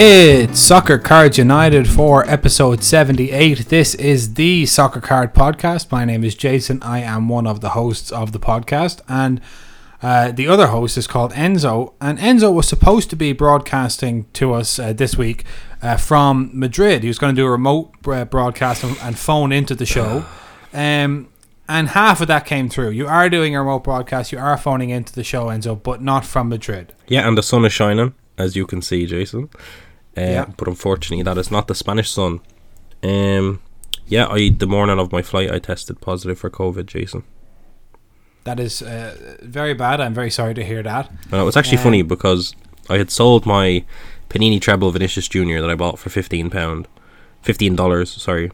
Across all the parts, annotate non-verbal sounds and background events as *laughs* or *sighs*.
It's Soccer Cards United for episode 78. This is the Soccer Card Podcast. My name is Jason. I am one of the hosts of the podcast, and uh, the other host is called Enzo. And Enzo was supposed to be broadcasting to us uh, this week uh, from Madrid. He was going to do a remote uh, broadcast and, and phone into the show. *sighs* Um, and half of that came through. You are doing a remote broadcast, you are phoning into the show, Enzo, but not from Madrid. Yeah, and the sun is shining, as you can see, Jason. Uh, Yeah. But unfortunately, that is not the Spanish sun. Um, yeah, I the morning of my flight, I tested positive for COVID, Jason. That is uh, very bad. I'm very sorry to hear that. And it was actually Um, funny because I had sold my Panini treble Vinicius Junior that I bought for fifteen pound, fifteen dollars. Sorry,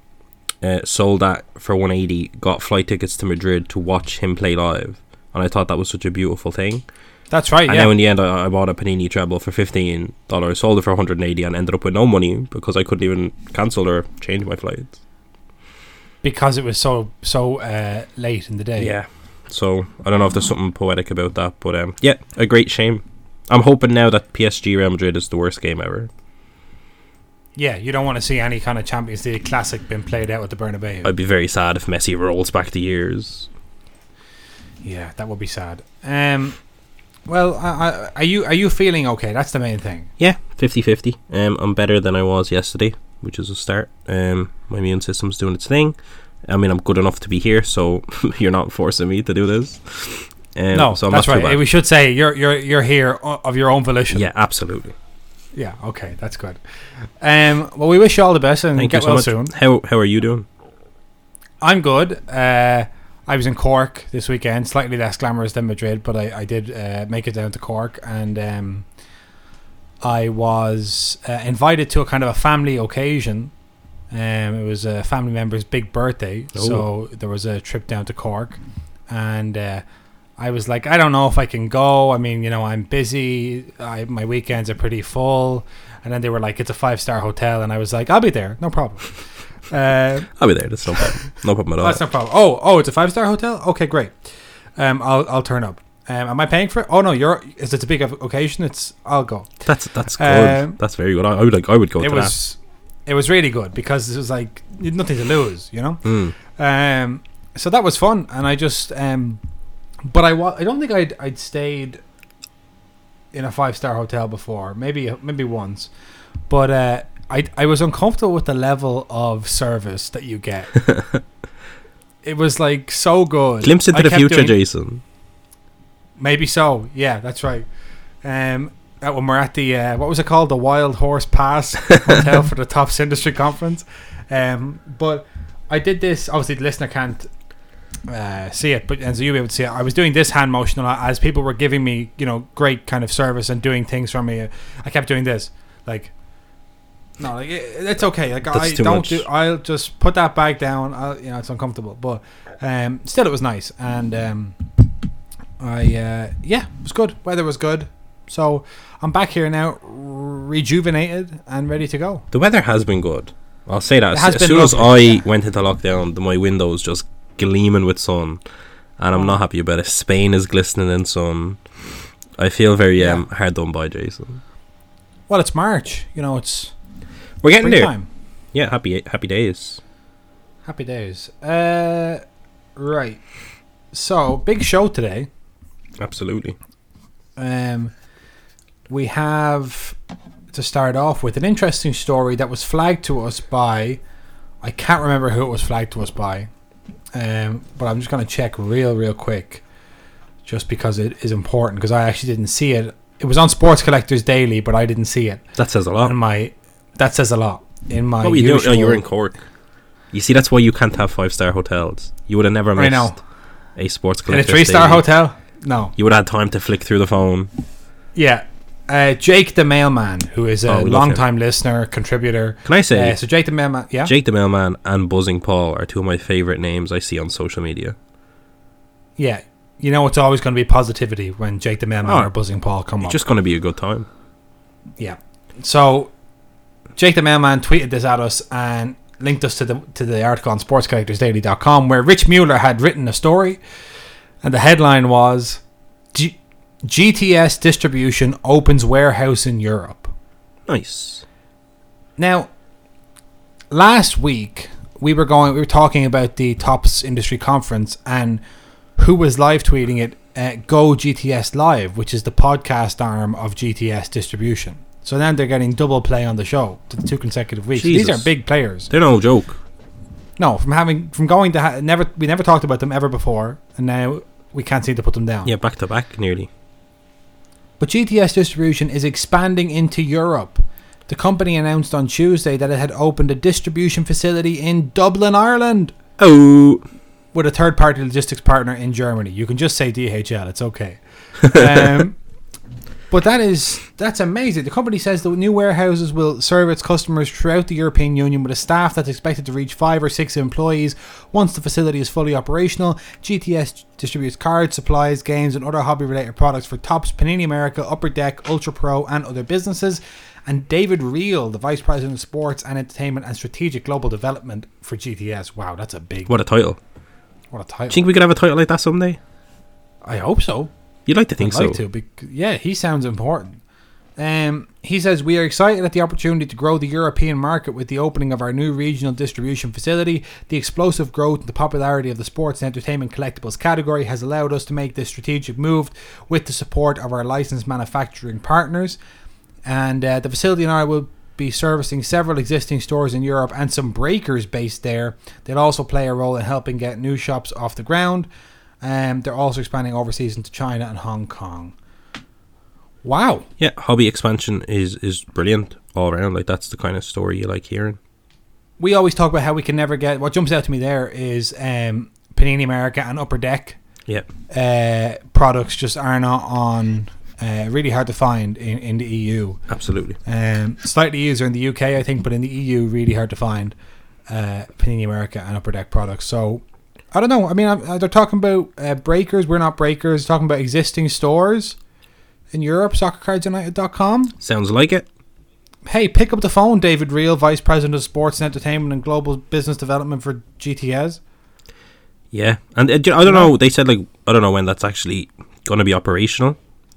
uh, sold that for one eighty. Got flight tickets to Madrid to watch him play live, and I thought that was such a beautiful thing. That's right. And yeah. now in the end, I, I bought a Panini treble for fifteen dollars, sold it for one hundred and eighty, and ended up with no money because I couldn't even cancel or change my flights. because it was so so uh, late in the day. Yeah. So I don't know if there's something poetic about that, but um, yeah, a great shame. I'm hoping now that PSG Real Madrid is the worst game ever. Yeah, you don't want to see any kind of Champions League classic being played out at the Bernabeu. I'd be very sad if Messi rolls back the years. yeah, that would be sad. Um, well, I, I, are you are you feeling okay? That's the main thing. Yeah, 50-50. Um, I'm better than I was yesterday, which is a start. Um, my immune system's doing its thing. I mean, I'm good enough to be here, so *laughs* you're not forcing me to do this. Um, no, so I'm that's not too right. We should say you're you're you're here of your own volition. Yeah, absolutely. Yeah. Okay, that's good. Um, well, we wish you all the best and Thank get you so well much. soon. How how are you doing? I'm good. Uh, I was in Cork this weekend, slightly less glamorous than Madrid, but I, I did uh, make it down to Cork, and um, I was uh, invited to a kind of a family occasion. Um, it was a family member's big birthday, so there was a trip down to Cork, and uh, I was like, I don't know if I can go. I mean, you know, I'm busy. I, my weekends are pretty full. And then they were like, it's a five star hotel, and I was like, I'll be there, no problem. Uh, I'll be there. That's no problem. No problem at all. that's no problem. Oh, oh, it's a five star hotel. Okay, great. Um, I'll I'll turn up. Um, am I paying for it? Oh no, you're. Is it a big occasion? It's. I'll go. That's that's good. Um, that's very good. I, I would like. I would go it to was. It was really good because it was like nothing to lose, you know. Mm. Um, so that was fun, and I just um, but I wa- I don't think I'd I'd stayed in a five star hotel before. Maybe maybe once, but uh, I I was uncomfortable with the level of service that you get. *laughs* it was like so good. Glimpse into I the future, doing- Jason. Maybe so. Yeah, that's right. Um, that when we're at the uh, what was it called, the Wild Horse Pass *laughs* Hotel for the Topps Industry Conference. Um, but I did this. Obviously, the listener can't uh, see it, but and so you'll be able to see it. I was doing this hand motion a lot as people were giving me, you know, great kind of service and doing things for me. I kept doing this, like. No, like it, it's okay. Like That's I don't much. do. I'll just put that bag down. I'll, you know, it's uncomfortable, but um, still, it was nice, and um, I uh, yeah, it was good. Weather was good, so I'm back here now, rejuvenated and ready to go. The weather has been good. I'll say that. As been soon as lovely, I went into lockdown, the, my windows just gleaming with sun, and I'm not happy about it. Spain is glistening in sun. I feel very um, hard done by, Jason. Well, it's March. You know, it's We're getting there. Yeah, happy happy days. Happy days. Uh, right. So big show today. Absolutely. Um, we have to start off with an interesting story that was flagged to us by. I can't remember who it was flagged to us by, um, but I'm just going to check real, real quick, just because it is important. Because I actually didn't see it. It was on Sports Collectors Daily, but I didn't see it. That says a And lot. my that says a lot in my. What were you doing? Oh, you were in Cork. You see, that's why you can't have five star hotels. You would have never missed know. a sports club. in a three star hotel. No. You would have had time to flick through the phone. Yeah. Uh, Jake the Mailman, who is Oh, a love long time listener, contributor. Can I say, Uh, so Jake the Mailman, yeah. Jake the Mailman and Buzzing Paul are two of my favorite names I see on social media. Yeah, you know it's always going to be positivity when Jake the Mailman Oh, or Buzzing Paul come It's up. just going to be a good time. yeah. So Jake the Mailman tweeted this at us and linked us to the to the article on sportscollectorsdaily.com where Rich Mueller had written a story and the headline was G- GTS distribution opens warehouse in Europe. Nice. Now, last week we were going, we were talking about the Topps Industry Conference and who was live tweeting it. Uh, Go GTS Live, which is the podcast arm of GTS Distribution. So then they're getting double play on the show to the two consecutive weeks. These are big players. They're no joke. No, from having from going to ha- never we never talked about them ever before, and now we can't seem to put them down. Yeah, back to back nearly. But GTS Distribution is expanding into Europe. The company announced on Tuesday that it had opened a distribution facility in Dublin, Ireland, Oh, with a third party logistics partner in Germany. You can just say DHL, it's okay. *laughs* Um, but that is that's amazing. The company says the new warehouses will serve its customers throughout the European Union with a staff that's expected to reach five or six employees once the facility is fully operational. GTS distributes cards, supplies, games, and other hobby-related products for Topps, Panini America, Upper Deck, Ultra Pro, and other businesses. And David Reel, the Vice President of Sports and Entertainment and Strategic Global Development for GTS. Wow, that's a big what a title! what a title. Do you think we could have a title like that someday? I hope so. You'd like to think I'd like so. to. Bec- yeah, he sounds important. Um, he says we are excited at the opportunity to grow the European market with the opening of our new regional distribution facility. The explosive growth and the popularity of the sports and entertainment collectibles category has allowed us to make this strategic move with the support of our licensed manufacturing partners. And uh, the facility in Ireland will be servicing several existing stores in Europe and some breakers based there. They'll also play a role in helping get new shops off the ground. Um, they're also expanding overseas into China and Hong Kong. Wow. Yeah, hobby expansion is is brilliant all around. Like that's the kind of story you like hearing. We always talk about how we can never get. What jumps out to me there is um, Panini America and Upper Deck Yeah, uh, products just are not on. Uh, really hard to find in, in the EU. absolutely. Um, slightly easier in the UK, I think, but in the EU, really hard to find uh, Panini America and Upper Deck products. So I don't know. I mean, uh, they're talking about uh, breakers. We're not breakers. Talking about existing stores in Europe. SoccerCardsUnited.com. Sounds like it. Hey, pick up the phone, David Reel, Vice President of Sports and Entertainment and Global Business Development for GTS. Yeah, and uh, I don't know. They said like I don't know when that's actually going to be operational.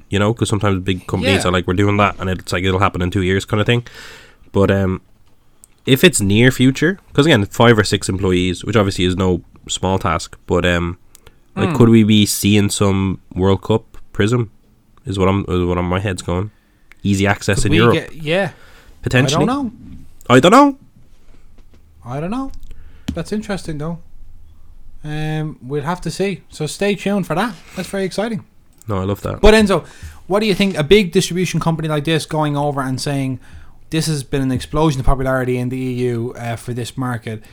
You know, because sometimes big companies Yeah. are like we're doing that, and it's like it'll happen in two years, kind of thing. But um, if it's near future, because again, five or six employees, which obviously is no small task, but um, like Hmm. could we be seeing some World Cup Prizm? Is what I'm is what on my head's going. Easy access Could in Europe get- yeah, potentially. I don't know. I don't know. I don't know. That's interesting, though. Um, we'll have to see. So stay tuned for that. That's very exciting. No, I love that. But Enzo, what do you think? A big distribution company like this going over and saying this has been an explosion of popularity in the EU uh, for this market.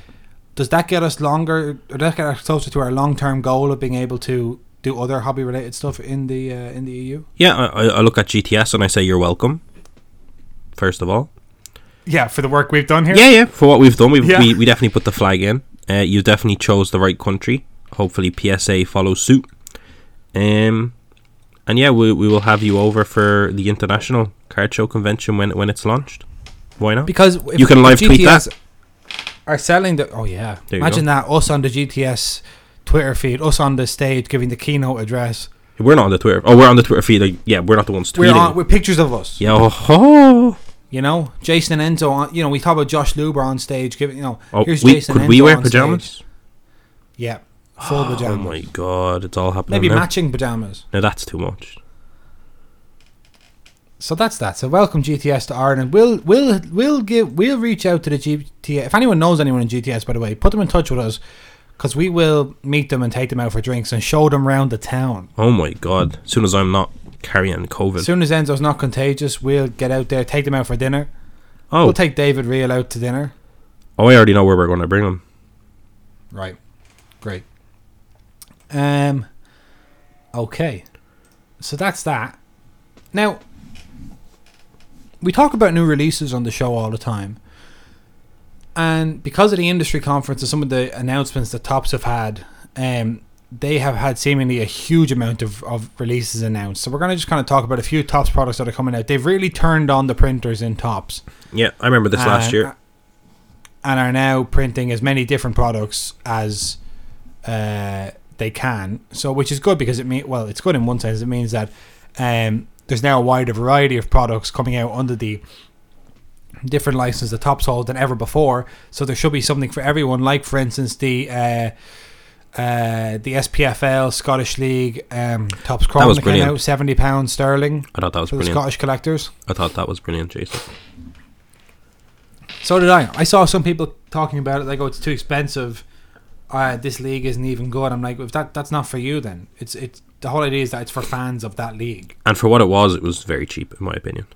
Does that get us longer? Or does that get us closer to our long-term goal of being able to do other hobby-related stuff in the uh, in the EU? Yeah, I, I I look at GTS and I say you're welcome. First of all, Yeah, for the work we've done here. yeah, yeah. For what we've done, we've, Yeah. we we definitely put the flag in. Uh, you definitely chose the right country. Hopefully, PSA follows suit. Um, and yeah, we we will have you over for the international card show convention when when it's launched. Why not? Because if You can live tweet that. Are selling the oh yeah. Imagine that us on the GTS Twitter feed, us on the stage giving the keynote address. We're not on the Twitter. Oh, we're on the Twitter feed. Like, yeah, we're not the ones tweeting. We're on with pictures of us. yeah, oh. You know, Jason and Enzo. On, you know, we talk about Josh Luber on stage giving. You know, Oh, here's we, Jason. could Enzo we wear pajamas? Stage. Yeah, full oh, pajamas. Oh my god, it's all happening Maybe now. matching pajamas. Now that's too much. So that's that. So welcome GTS to Ireland. We'll we'll we'll give we'll reach out to the GTS. If anyone knows anyone in GTS, by the way, put them in touch with us because we will meet them and take them out for drinks and show them around the town. Oh my god. As soon as I'm not carrying COVID. As soon as Enzo's not contagious, we'll get out there, take them out for dinner. oh, We'll take David Reel out to dinner. oh, I already know where we're going to bring them. Right. Great. Um. Okay. So that's that. Now, we talk about new releases on the show all the time, and because of the industry conference and some of the announcements that Topps have had, um, they have had seemingly a huge amount of, of releases announced. So we're going to just kind of talk about a few Topps products that are coming out. They've really turned on the printers in Topps Yeah, I remember this last year. and are now printing as many different products as uh, they can. So, which is good because it mean well, it's good in one sense. It means that um, there's now a wider variety of products coming out under the different licenses the top sold than ever before. So there should be something for everyone. Like for instance the. Uh, uh, the SPFL Scottish League um, Topps that came out seventy pounds sterling I thought that was for the brilliant. Scottish collectors. I thought that was brilliant, Jason. So did I. I saw some people talking about it. Like, oh, it's too expensive. Uh, this league isn't even good. I'm like, if that that's not for you, then it's it's the whole idea is that it's for fans of that league And for what it was, it was very cheap, in my opinion.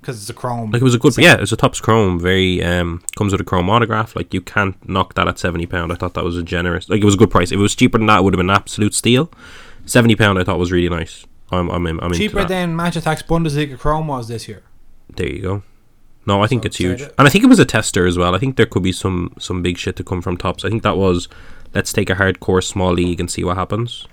because it's a Chrome. Like it was a good, set. yeah, it was a Topps Chrome. Very um, comes with a Chrome autograph. Like you can't knock that at seventy pound. I thought that was a generous. Like it was a good price. If it was cheaper than that, it would have been an absolute steal. Seventy pound, I thought was really nice. I'm, I'm, in, I'm cheaper than Match Attax Bundesliga Chrome was this year. There you go. No, I think So it's huge, and I think it was a tester as well. I think there could be some some big shit to come from Topps. I think that was let's take a hardcore small league and see what happens.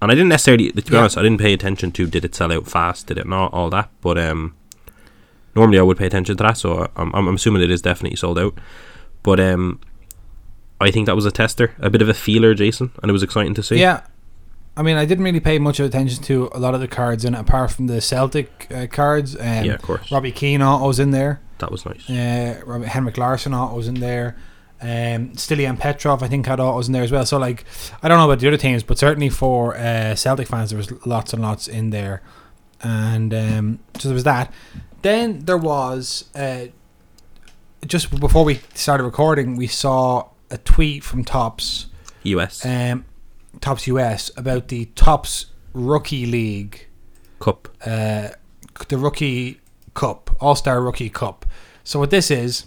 And I didn't necessarily, to be Yeah. honest, I didn't pay attention to did it sell out fast, did it not, all that. But um, normally I would pay attention to that, so I'm I'm assuming it is definitely sold out. But um, I think that was a tester, a bit of a feeler, Jason, and it was exciting to see. Yeah. I mean, I didn't really pay much attention to a lot of the cards in it, apart from the Celtic uh, cards. Um, yeah, of course, Robbie Keane autos in there. that was nice. Uh, Henrik Larsson autos in there. Um, Stilian Petrov, I think, had autos in there as well. So, like, I don't know about the other teams, but certainly for uh, Celtic fans, there was lots and lots in there. And um, so there was that. Then there was, uh, just before we started recording, we saw a tweet from Topps, US um, Topps US, about the Topps Rookie League Cup. uh, the Rookie Cup, All Star Rookie Cup. So what this is,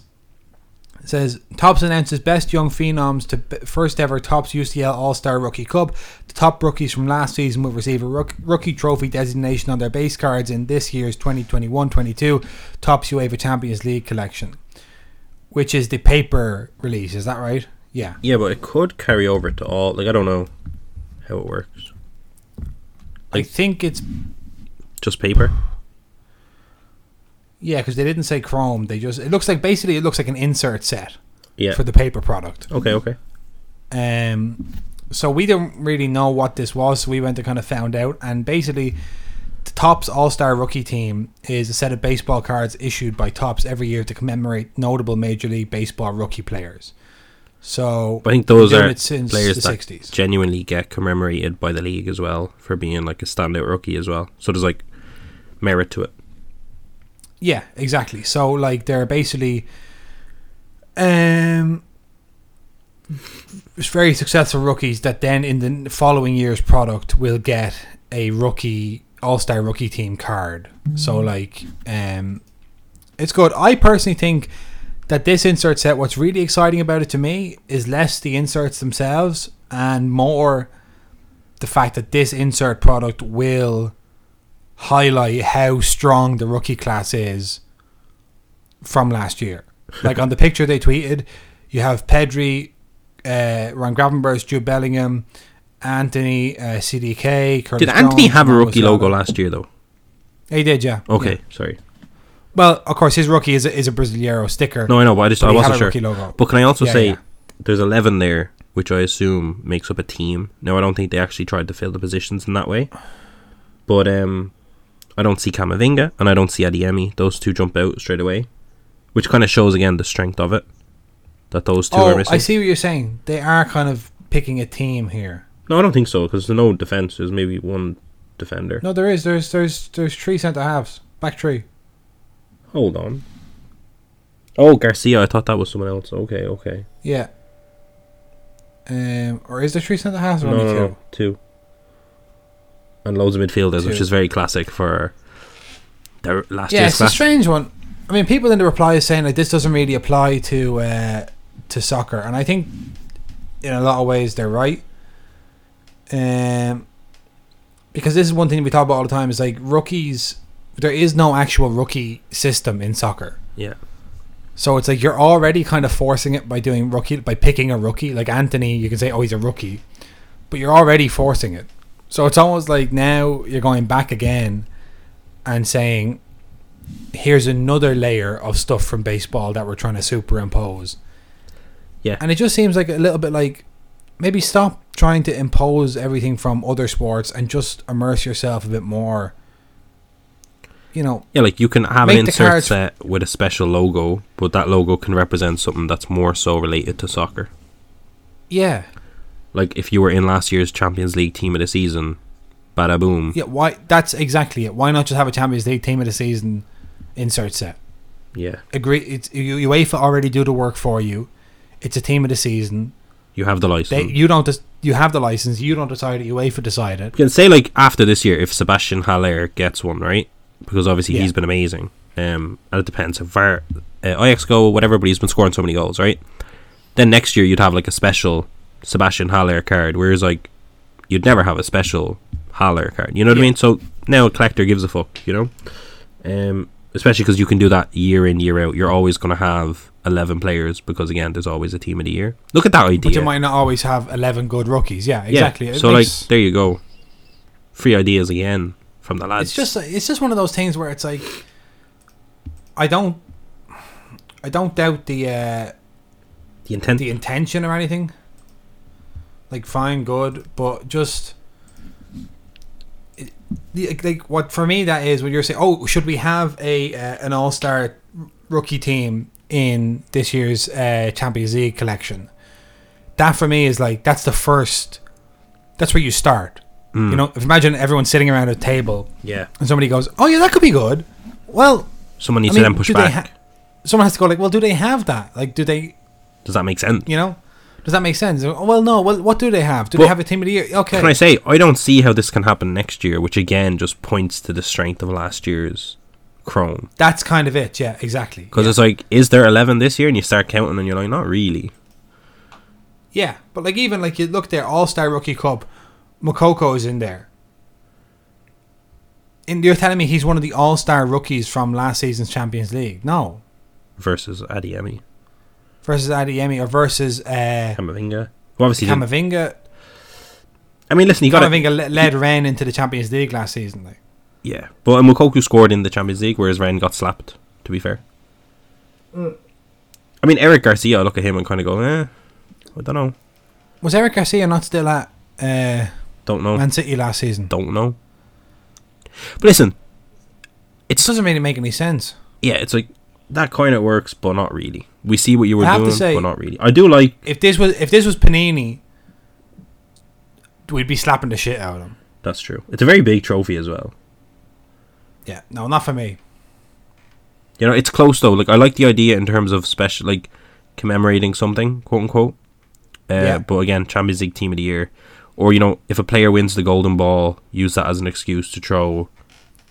says Topps announces best young phenoms to first ever Topps UCL All Star Rookie Cup. The top rookies from last season will receive a rookie trophy designation on their base cards in this year's 2021-22 Topps UEFA Champions League collection, which is the paper release. Is that right? Yeah. Yeah, but it could carry over to all. Like I don't know how it works. I think it's Just paper. Yeah because they didn't say Chrome. They just it looks like basically it looks like an insert set Yeah. for the paper product. okay. Okay. Um, so we didn't really know what this was, so we went to kind of found out. And basically, the Topps All Star Rookie Team is a set of baseball cards issued by Topps every year to commemorate notable Major League Baseball rookie players. So But I think those are players the that sixties. genuinely get commemorated by the league as well for being like a standout rookie as well. So there's like merit to it. Yeah, exactly. So like they're basically um it's very successful rookies that then in the following year's product will get a rookie all-star rookie team card. So like um it's good. I personally think that this insert set what's really exciting about it to me is less the inserts themselves and more the fact that this insert product will highlight how strong the rookie class is from last year. *laughs* Like on the picture they tweeted, you have Pedri, uh, Ryan Gravenberch, Jude Bellingham, Antony, uh, CDK. Curtis Did Antony Jones, have a rookie logo last year though? He did, yeah. Okay, Yeah. sorry. Well, of course, his rookie is a, is a Brasileiro sticker. No, I know, but I just but I wasn't sure. logo. But can I also Yeah, say yeah. there's eleven there, which I assume makes up a team. Now I don't think they actually tried to fill the positions in that way. But um I don't see Camavinga and I don't see Adeyemi. Those two jump out straight away. Which kind of shows again the strength of it. That those two are Oh, missing. I see what you're saying. They are kind of picking a team here. No, I don't think so because there's no defense. There's maybe one defender. No, there is. There's there's there's three centre halves. Back three. Hold on. Oh, Garcia. I thought that was someone else. Okay, okay. Yeah. Um, or is there three centre halves or No, only no, two? no, two. And loads of midfielders, which is very classic for their last Yeah, year's it's a strange one. I mean, people in the reply is saying like this doesn't really apply to uh, to soccer, and I think in a lot of ways they're right. Um, because this is one thing we talk about all the time is like rookies. There is no actual rookie system in soccer, yeah, so it's like you're already kind of forcing it by doing rookie by picking a rookie. Like Antony, you can say, "Oh, he's a rookie," but you're already forcing it. So it's almost like now you're going back again and saying, here's another layer of stuff from baseball that we're trying to superimpose. Yeah. And it just seems like a little bit like maybe stop trying to impose everything from other sports and just immerse yourself a bit more. you know, Yeah, like you can have an insert cards- set with a special logo, but that logo can represent something that's more so related to soccer. yeah, Like if you were in last year's Champions League team of the season, bada boom. yeah. Why? That's exactly it. Why not just have a Champions League team of the season insert set? Yeah. Agree. It's UEFA already do the work for you. It's a team of the season. You have the license. They, you don't. Des- you have the license. You don't decide it. UEFA decide it. You can say like after this year, if Sebastian Haller gets one, right? Because obviously Yeah. he's been amazing. Um, and it depends if Var, uh, go whatever, but he's been scoring so many goals, right? Then next year you'd have like a special Sebastian Haller card, whereas like you'd never have a special Haller card. You know what I mean? So now a collector gives a fuck, you know. Um, especially because you can do that year in year out. You're always going to have eleven players because again, there's always a team of the year. Look at that idea. But you might not always have eleven good rookies. Yeah, exactly. Yeah. So makes- like there you go. Free ideas again from the lads. it's just it's just one of those things where it's like I don't I don't doubt the uh, the intent. the intention or anything. Like fine, good, but just it, like what for me that is when you're saying, oh, should we have a uh, an all star rookie team in this year's uh, Champions League collection? That for me is like that's the first. That's where you start. Mm. You know, if imagine everyone sitting around a table Yeah. and somebody goes, "Oh yeah, that could be good." Well, Someone I needs mean, to then push back. ha- someone has to go like, "Well, do they have that? Like, do they? Does that make sense? You know, does that make sense?" Well, no. Well, what do they have? Do Well, they have a team of the year? Okay, Can I say I don't see how this can happen next year, which again just points to the strength of last year's Chrome. that's kind of it. Yeah, exactly. Because yeah. it's like, is there eleven this year? And you start counting, and you're like, not really. yeah, but like even like you look there, All Star Rookie Cup, Moukoko is in there. And you're telling me he's one of the All Star rookies from last season's Champions League? No, Versus Adeyemi, versus Adeyemi or versus uh, Camavinga. Obviously, Camavinga. I mean, listen, you got Camavinga le- led Rennes into the Champions League last season. Like, yeah. But Moukoko scored in the Champions League, whereas Rennes got slapped. To be fair, I mean, Eric Garcia. I look at him and kind of go, eh, I don't know, was Eric Garcia not still at uh, don't know, Man City last season? don't know. But listen, It doesn't really make any sense. yeah, it's like that kind of works, but not really. We see what you were I have to doing, say- but not really. I do like If this was if this was Panini, we'd be slapping the shit out of them. that's true. It's a very big trophy as well. Yeah, no, not for me. You know, it's close though. Like I like the idea in terms of special, like commemorating something, quote unquote. Uh, Yeah. But again, Champions League Team of the Year, or you know, if a player wins the Golden Ball, use that as an excuse to throw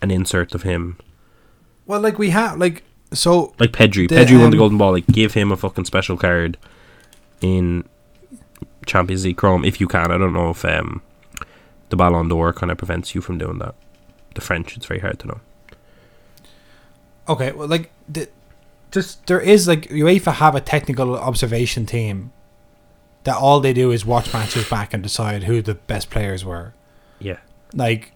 an insert of him, Well, like we have like so like Pedri. The, Pedri won the um, Golden Ball. Like, give him a fucking special card in Champions League Chrome if you can. I don't know if um, the Ballon d'Or kind of prevents you from doing that. The French, it's very hard to know. okay, well, like the, just there is like UEFA have a technical observation team that all they do is watch matches back and decide who the best players were. Yeah. Like,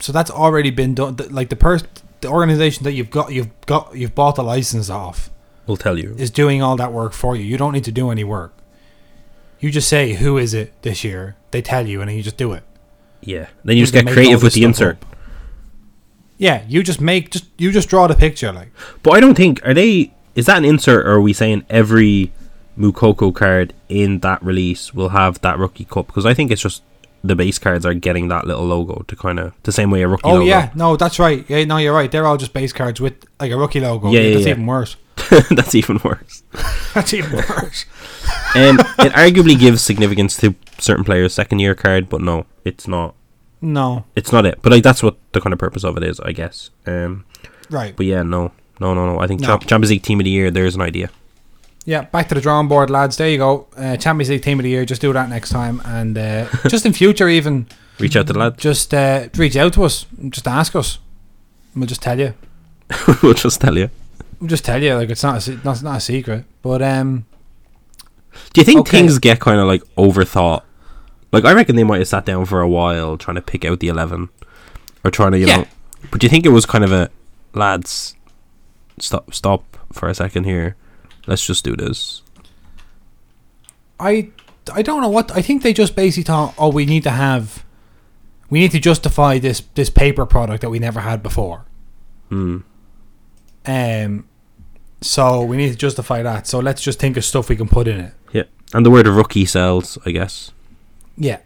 so that's already been done. Like the person, the organization that you've got, you've got, you've bought the license off. We'll tell you. is doing all that work for you. You don't need to do any work. You just say who is it this year. They tell you, and then you just do it. Yeah. Then you just get creative with the insert. up. Yeah, you just make just you just draw the picture like But I don't think are they. Is that an insert, or are we saying every Moukoko card in that release will have that rookie cup? Because I think it's just the base cards are getting that little logo to kind of the same way a rookie. Oh logo. yeah, no, that's right. Yeah, no, you're right. They're all just base cards with like a rookie logo. Yeah, yeah, that's yeah. even worse. *laughs* *laughs* that's even worse. That's even worse. *laughs* Um, it arguably gives significance to certain players' second year card, but no, it's not. No, It's not it. But like that's what the kind of purpose of it is, I guess. Um, right. but yeah, no, no, no, no. I think No. Champ- Champions League Team of the Year. There's an idea. Yeah, back to the drawing board, lads. There you go. Uh, Champions League team of the year. Just do that next time, and uh, *laughs* just in future, even Reach out to the lad. just uh, reach out to us. Just ask us. We'll just tell you. *laughs* we'll just tell you. We'll just tell you. Like it's not a, not, not a secret. But um, Do you think Okay. things get kind of like overthought? Like I reckon they might have sat down for a while trying to pick out the eleven, or trying to you Yeah. know. But do you think it was kind of a lads? Stop! Stop for a second here. Let's just do this. I I don't know what I think they just basically thought. Oh, we need to have, we need to justify this this paper product that we never had before. Hmm. Um, so we need to justify that. So let's just think of stuff we can put in it. Yeah. And the word rookie sells, I guess. Yeah.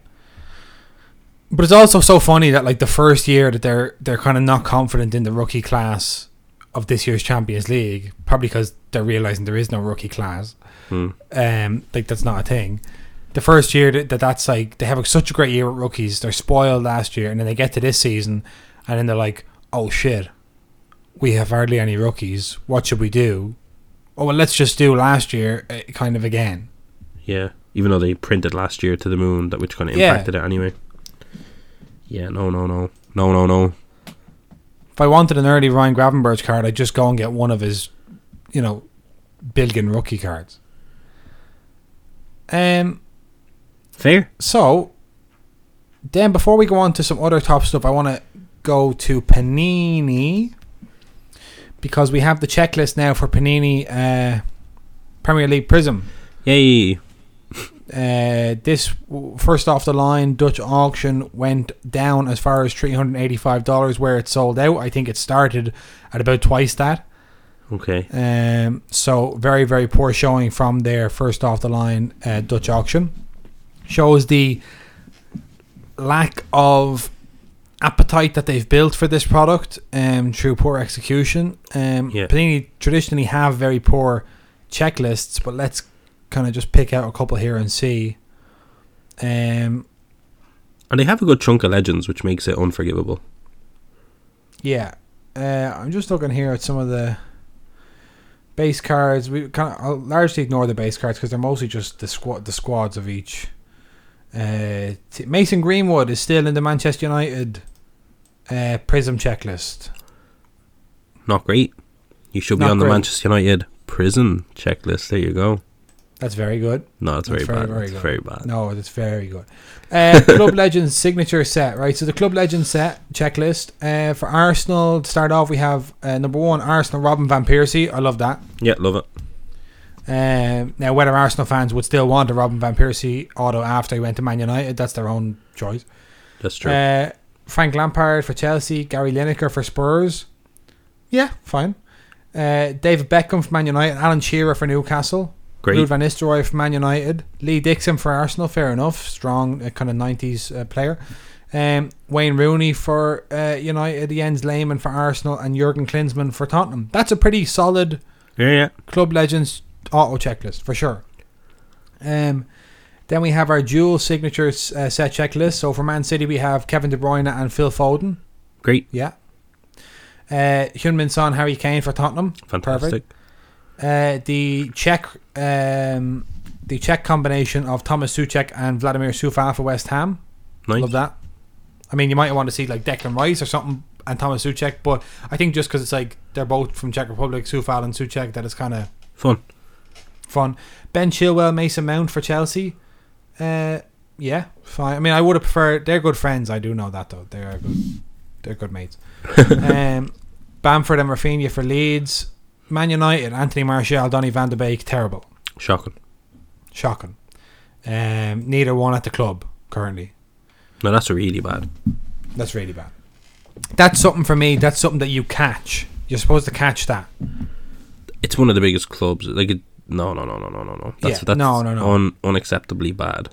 But it's also so funny that like the first year that they're they're kind of not confident in the rookie class of this year's Champions League, probably because they're realizing there is no rookie class. Hmm. Um, like that's not a thing. The first year that, that that's like they have such a great year with rookies, they're spoiled last year, and then they get to this season, and then they're like, "Oh shit, we have hardly any rookies. What should we do?" Oh well, let's just do last year uh, kind of again. Yeah. Even though they printed last year to the moon, that which kind of Yeah. impacted it anyway. Yeah, no, no, no. No, no, no. If I wanted an early Ryan Gravenberch card, I'd just go and get one of his, you know, Bilgin rookie cards. Um. Fair. So, then before we go on to some other top stuff, I want to go to Panini because we have the checklist now for Panini uh, Premier League Prizm. Yay. Uh, this first off the line Dutch auction went down as far as three hundred eighty-five dollars, where it sold out. I think it started at about twice that. Okay. Um, so very very poor showing from their first off the line uh, Dutch auction. Shows the lack of appetite that they've built for this product um, through poor execution. Um, Yeah. Panini traditionally have very poor checklists, but let's kind of just pick out a couple here and see. Um, And they have a good chunk of legends, which makes it unforgivable. Yeah, uh, I'm just looking here at some of the base cards. We kind of I'll largely ignore the base cards because they're mostly just the squad, the squads of each. Uh, t- Mason Greenwood is still in the Manchester United uh, Prizm checklist. Not great. You should be Not on the great. Manchester United prison checklist. There you go. That's very good. No, it's That's very, very, bad. very it's very bad. No, that's very good. Uh, *laughs* Club Legends signature set, right? So the Club Legends set checklist uh, for Arsenal. To start off, we have uh, number one Arsenal Robin van Persie. I love that. Yeah, love it. Um, now, whether Arsenal fans would still want a Robin van Persie auto after he went to Man United, that's their own choice. That's true. Uh, Frank Lampard for Chelsea, Gary Lineker for Spurs. Yeah, fine. Uh, David Beckham for Man United, Alan Shearer for Newcastle, Great. Ruud van Nistelrooy for Man United, Lee Dixon for Arsenal. Fair enough, strong uh, kind of nineties uh, player. Um, Wayne Rooney for uh, United, Jens Lehmann for Arsenal, and Jurgen Klinsmann for Tottenham. That's a pretty solid Yeah, yeah. Club Legends auto checklist for sure. Um, then we have our dual signatures uh, set checklist. So for Man City, we have Kevin De Bruyne and Phil Foden. Great. Yeah. Uh, Heung-Min Son, Harry Kane for Tottenham. Fantastic. Uh, the Czech, um, the Czech combination of Thomas Soucek and Vladimir Coufal for West Ham. Nice. Love that. I mean, you might want to see like Declan Rice or something and Thomas Soucek, but I think just because it's like they're both from Czech Republic, Coufal and Soucek, that it's kind of Fun. fun. Ben Chilwell, Mason Mount for Chelsea. Uh, yeah, fine. I mean, I would have preferred. They're good friends. I do know that though. They are good. They're good mates. *laughs* um, Bamford and Raphinha for Leeds. Man United, Anthony Martial, Donny Van de Beek, terrible, Shocking. shocking. Um, neither one at the club currently. No, that's really bad. That's really bad. That's something for me. That's something that you catch. You're supposed to catch that. It's one of the biggest clubs. Like, it, no, no, no, no, no, no, no. That's, Yeah, that's no, no, no. Un, unacceptably bad.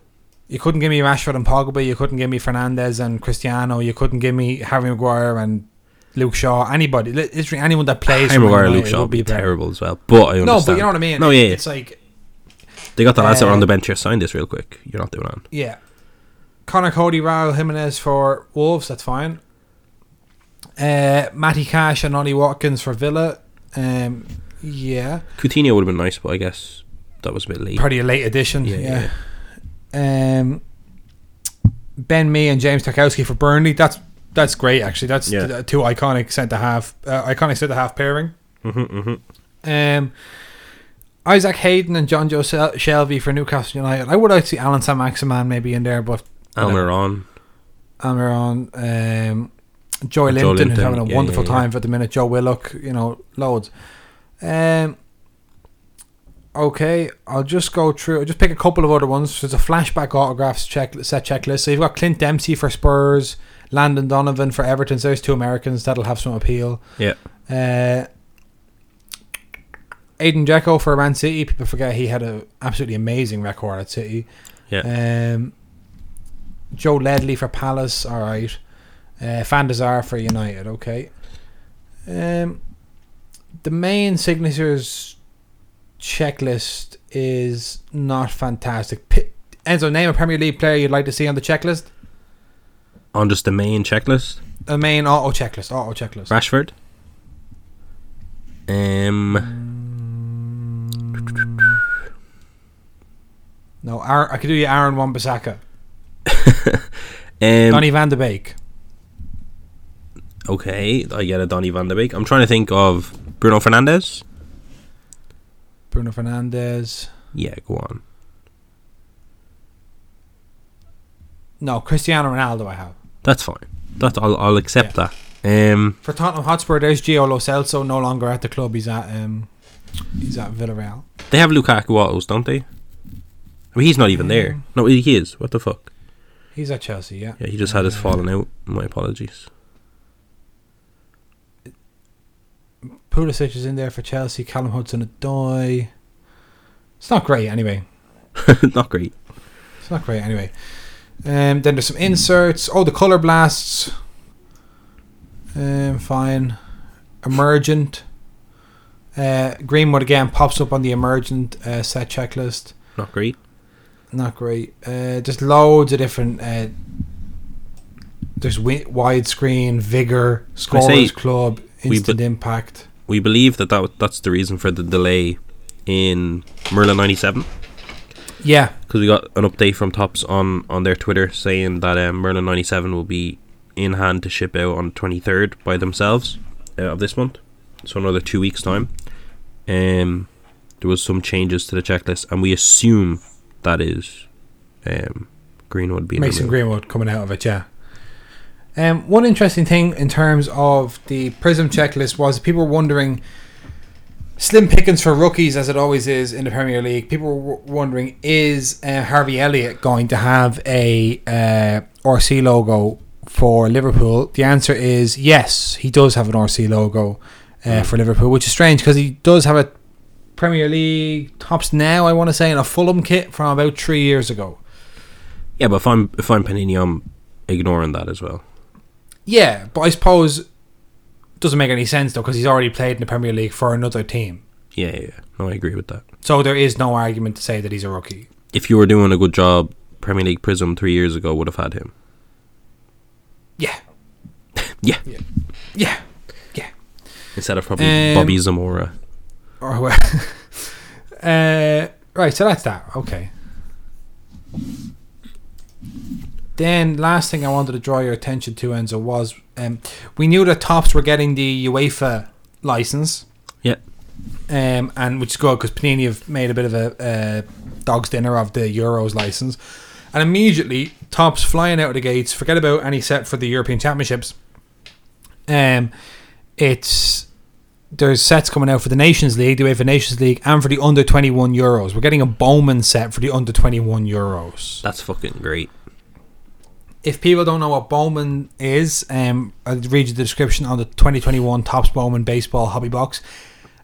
You couldn't give me Rashford and Pogba. You couldn't give me Fernandes and Cristiano. You couldn't give me Harry Maguire and Luke Shaw. Anybody, li- literally anyone that plays. I'm United Luke Shaw would be terrible as well. But I understand. No, but you know what I mean. No, It- yeah, yeah. It's like They got the lads that were on Uh, the bench here. Sign this real quick. You're not doing that. yeah, Conor Coady, Raul Jimenez for Wolves. That's fine. Uh, Matty Cash and Ollie Watkins for Villa. Um, yeah, Coutinho would have been nice, but I guess that was a bit late. pretty a late addition. Yeah, Yeah. yeah, Um, Ben Mee and James Tarkowski for Burnley. That's that's great. Actually, that's Yeah. the two iconic centre half, uh, iconic centre half pairing. Mm-hmm, mm-hmm. Um, Isaac Hayden and Jonjo Sel- Shelvey for Newcastle United. I would like to see Allan Saint-Maximin maybe in there, but Almiron. Almiron, um, Joy Joelinton, who's having a yeah, wonderful yeah. time for the minute. Joe Willock, you know, loads. Um, okay, I'll just go through. I'll just pick a couple of other ones. There's a flashback autographs check set checklist. So you've got Clint Dempsey for Spurs, Landon Donovan for Everton. So there's two Americans that'll have some appeal. Yeah. Uh, Edin Dzeko for Man City. People forget he had an absolutely amazing record at City. Yeah. Um, Joe Ledley for Palace. All right. Uh, der for United. Okay. Um, the main signatures checklist is not fantastic. P- Enzo, name a Premier League player you'd like to see on the checklist. On just the main checklist, The main auto checklist. Auto checklist. Rashford. Um, No, Aaron, I could do you Aaron Wan-Bissaka. *laughs* um, Donny Van de Beek. okay, I get a Donny Van de Beek. I'm trying to think of Bruno Fernandes. Bruno Fernandes. Yeah, go on. No, Cristiano Ronaldo I have. That's fine. That I'll I'll accept that. Um, For Tottenham Hotspur, there's Gio Lo Celso, no longer at the club. He's at um, he's at Villarreal. they have Lukaku autos, don't they? I mean, he's not even there. No, he is. What the fuck? He's at Chelsea, yeah. Yeah, he just had his Uh, falling out. My apologies. Pulisic is in there for Chelsea. Callum Hudson Odoi. It's not great anyway. *laughs* not great. It's not great anyway. Um, then there's some inserts. Oh, the color blasts. Um, fine. Emergent. Uh, Greenwood again pops up on the emergent uh, set checklist. Not great. Not great. Uh, just loads of different. Uh, there's wi- widescreen, vigor, scorers club, we instant impact. We believe that, that that's the reason for the delay in Merlin 97 Yeah, because we got an update from Topps on on their Twitter saying that um, Merlin 97 will be in hand to ship out on the 23rd by themselves uh, of this month. So another two weeks time. Um, there was some changes to the checklist, and we assume that is um, Greenwood being Mason. Greenwood coming out of it, yeah. Um, one interesting thing in terms of the Prizm checklist was people were wondering slim pickings for rookies, as it always is in the Premier League. People were w- wondering is uh, Harvey Elliott going to have a uh, RC logo for Liverpool? The answer is yes, he does have an RC logo uh, for Liverpool, which is strange because he does have a Premier League Topps now. I want to say in a Fulham kit from about three years ago. Yeah, but if I'm if I'm Panini, I'm ignoring that as well. Yeah, but I suppose doesn't make any sense though because he's already played in the Premier League for another team. Yeah, yeah, yeah. No, I agree with that. So there is no argument to say that he's a rookie. If you were doing a good job, Premier League Prizm three years ago would have had him. Yeah. *laughs* Yeah. Yeah. Yeah. Instead of probably Um, Bobby Zamora. Or well, *laughs* uh, right. So that's that. Okay. Then last thing I wanted to draw your attention to, Enzo, was um, we knew that Topps were getting the UEFA license. Yeah. Um, and which is good because Panini have made a bit of a uh, dog's dinner of the Euros license, and immediately Topps flying out of the gates. Forget about any set for the European Championships. Um, it's there's sets coming out for the Nations League, the UEFA Nations League, and for the under 21 Euros. We're getting a Bowman set for the under 21 Euros. That's fucking great. If people don't know what Bowman is, um, I'll read you the description on the 2021 Topps Bowman Baseball Hobby Box.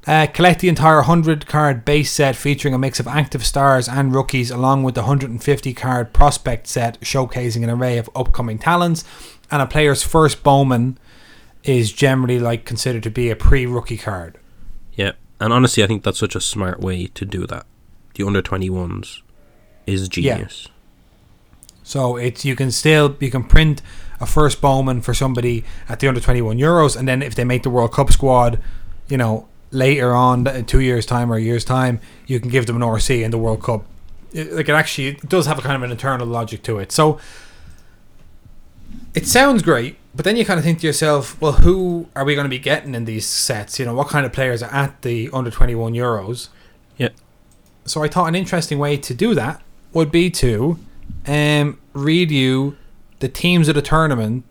Uh, collect the entire 100 card base set featuring a mix of active stars and rookies, along with the 150 card prospect set showcasing an array of upcoming talents. And a player's first Bowman is generally like considered to be a pre rookie card. Yeah. And honestly, I think that's such a smart way to do that. The under 21s is genius. So it's you can still you can print a first Bowman for somebody at the under twenty one Euros, and then if they make the World Cup squad, you know later on in two years time or a year's time, you can give them an RC in the World Cup. It, like it actually it does have a kind of an internal logic to it. So it sounds great, but then you kind of think to yourself, well, who are we going to be getting in these sets? You know, what kind of players are at the under twenty one Euros? Yeah. So I thought an interesting way to do that would be to um, read you the teams of the tournament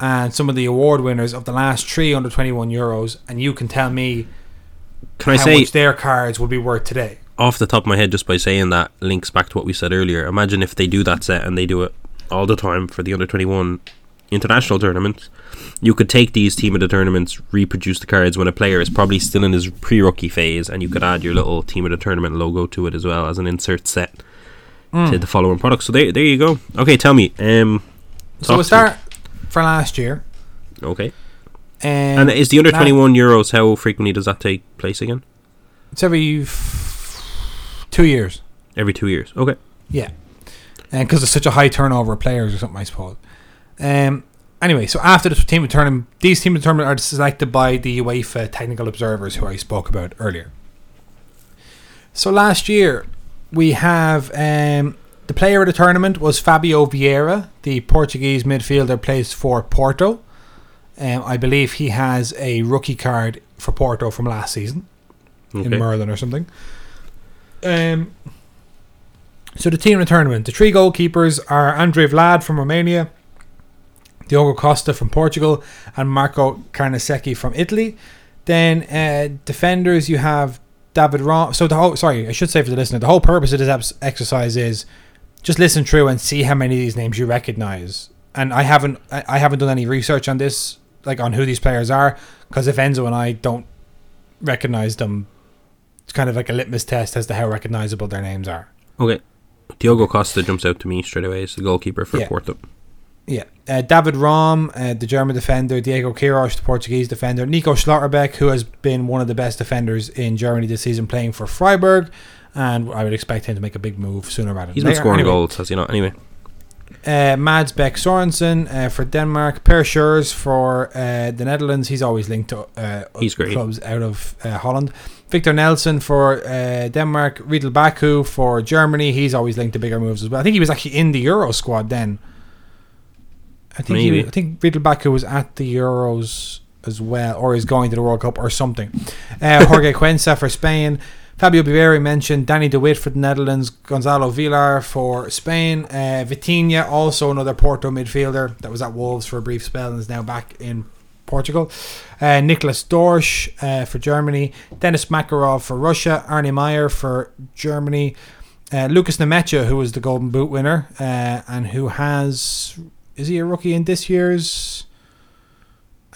and some of the award winners of the last three under 21 euros and you can tell me Can I how say much their cards would be worth today. off the top of my head, just by saying that, links back to what we said earlier. Imagine if they do that set and they do it all the time for the under 21 international tournaments, you could take these team of the tournaments, reproduce the cards when a player is probably still in his pre-rookie phase, and you could add your little team of the tournament logo to it as well as an insert set Hmm. to the following products. So there, there you go. Okay, tell me. Um, So we'll start for last year. Okay. Um, And is the under twenty one euros? How frequently does that take place again? It's every f- two years. Every two years. Okay. Yeah, and because it's such a high turnover of players or something, I suppose. Um. Anyway, so after the team tournament, these team of tournament are selected by the UEFA technical observers, who I spoke about earlier. So last year, we have um, the player of the tournament was Fabio Vieira, the Portuguese midfielder, plays for Porto. Um, I believe he has a rookie card for Porto from last season in Okay. Merlin or something. Um, so the team in the tournament, the three goalkeepers are Andrei Vlad from Romania, Diogo Costa from Portugal, and Marco Carnesecchi from Italy. Then uh, defenders, you have David Raum. So the whole sorry, I should say for the listener, the whole purpose of this exercise is just listen through and see how many of these names you recognize. And I haven't, I haven't done any research on this, like on who these players are, because if Enzo and I don't recognize them, it's kind of like a litmus test as to how recognizable their names are. Okay. Diogo Costa jumps out to me straight away as the goalkeeper for Yeah. Porto. Yeah, uh, David Raum, uh, the German defender, Diego Queiroz, the Portuguese defender, Nico Schlotterbeck, who has been one of the best defenders in Germany this season, playing for Freiburg, and I would expect him to make a big move sooner rather than He's been later. scoring Anyway, goals, has he not? Anyway. Uh, Mads Bech Sorensen uh, for Denmark, Perr Schuurs for uh, the Netherlands. He's always linked to uh, He's great. clubs out of uh, Holland. Victor Nelsson for uh, Denmark, Ridle Baku for Germany. He's always linked to bigger moves as well. I think he was actually in the Euro squad then. I think he Maybe. was, I think Ridle Baku was at the Euros as well, or is going to the World Cup or something. Uh, *laughs* Jorge Cuenca for Spain. Fabio Vieira mentioned Dani de Wit for the Netherlands, Gonzalo Villar for Spain, uh, Vitinha, also another Porto midfielder that was at Wolves for a brief spell and is now back in Portugal. Uh, Nicholas Dorsch uh, for Germany, Denis Makarov for Russia, Arne Maier for Germany, uh, Lukas Nmecha, who was the Golden Boot winner uh, and who has is he a rookie in this year's?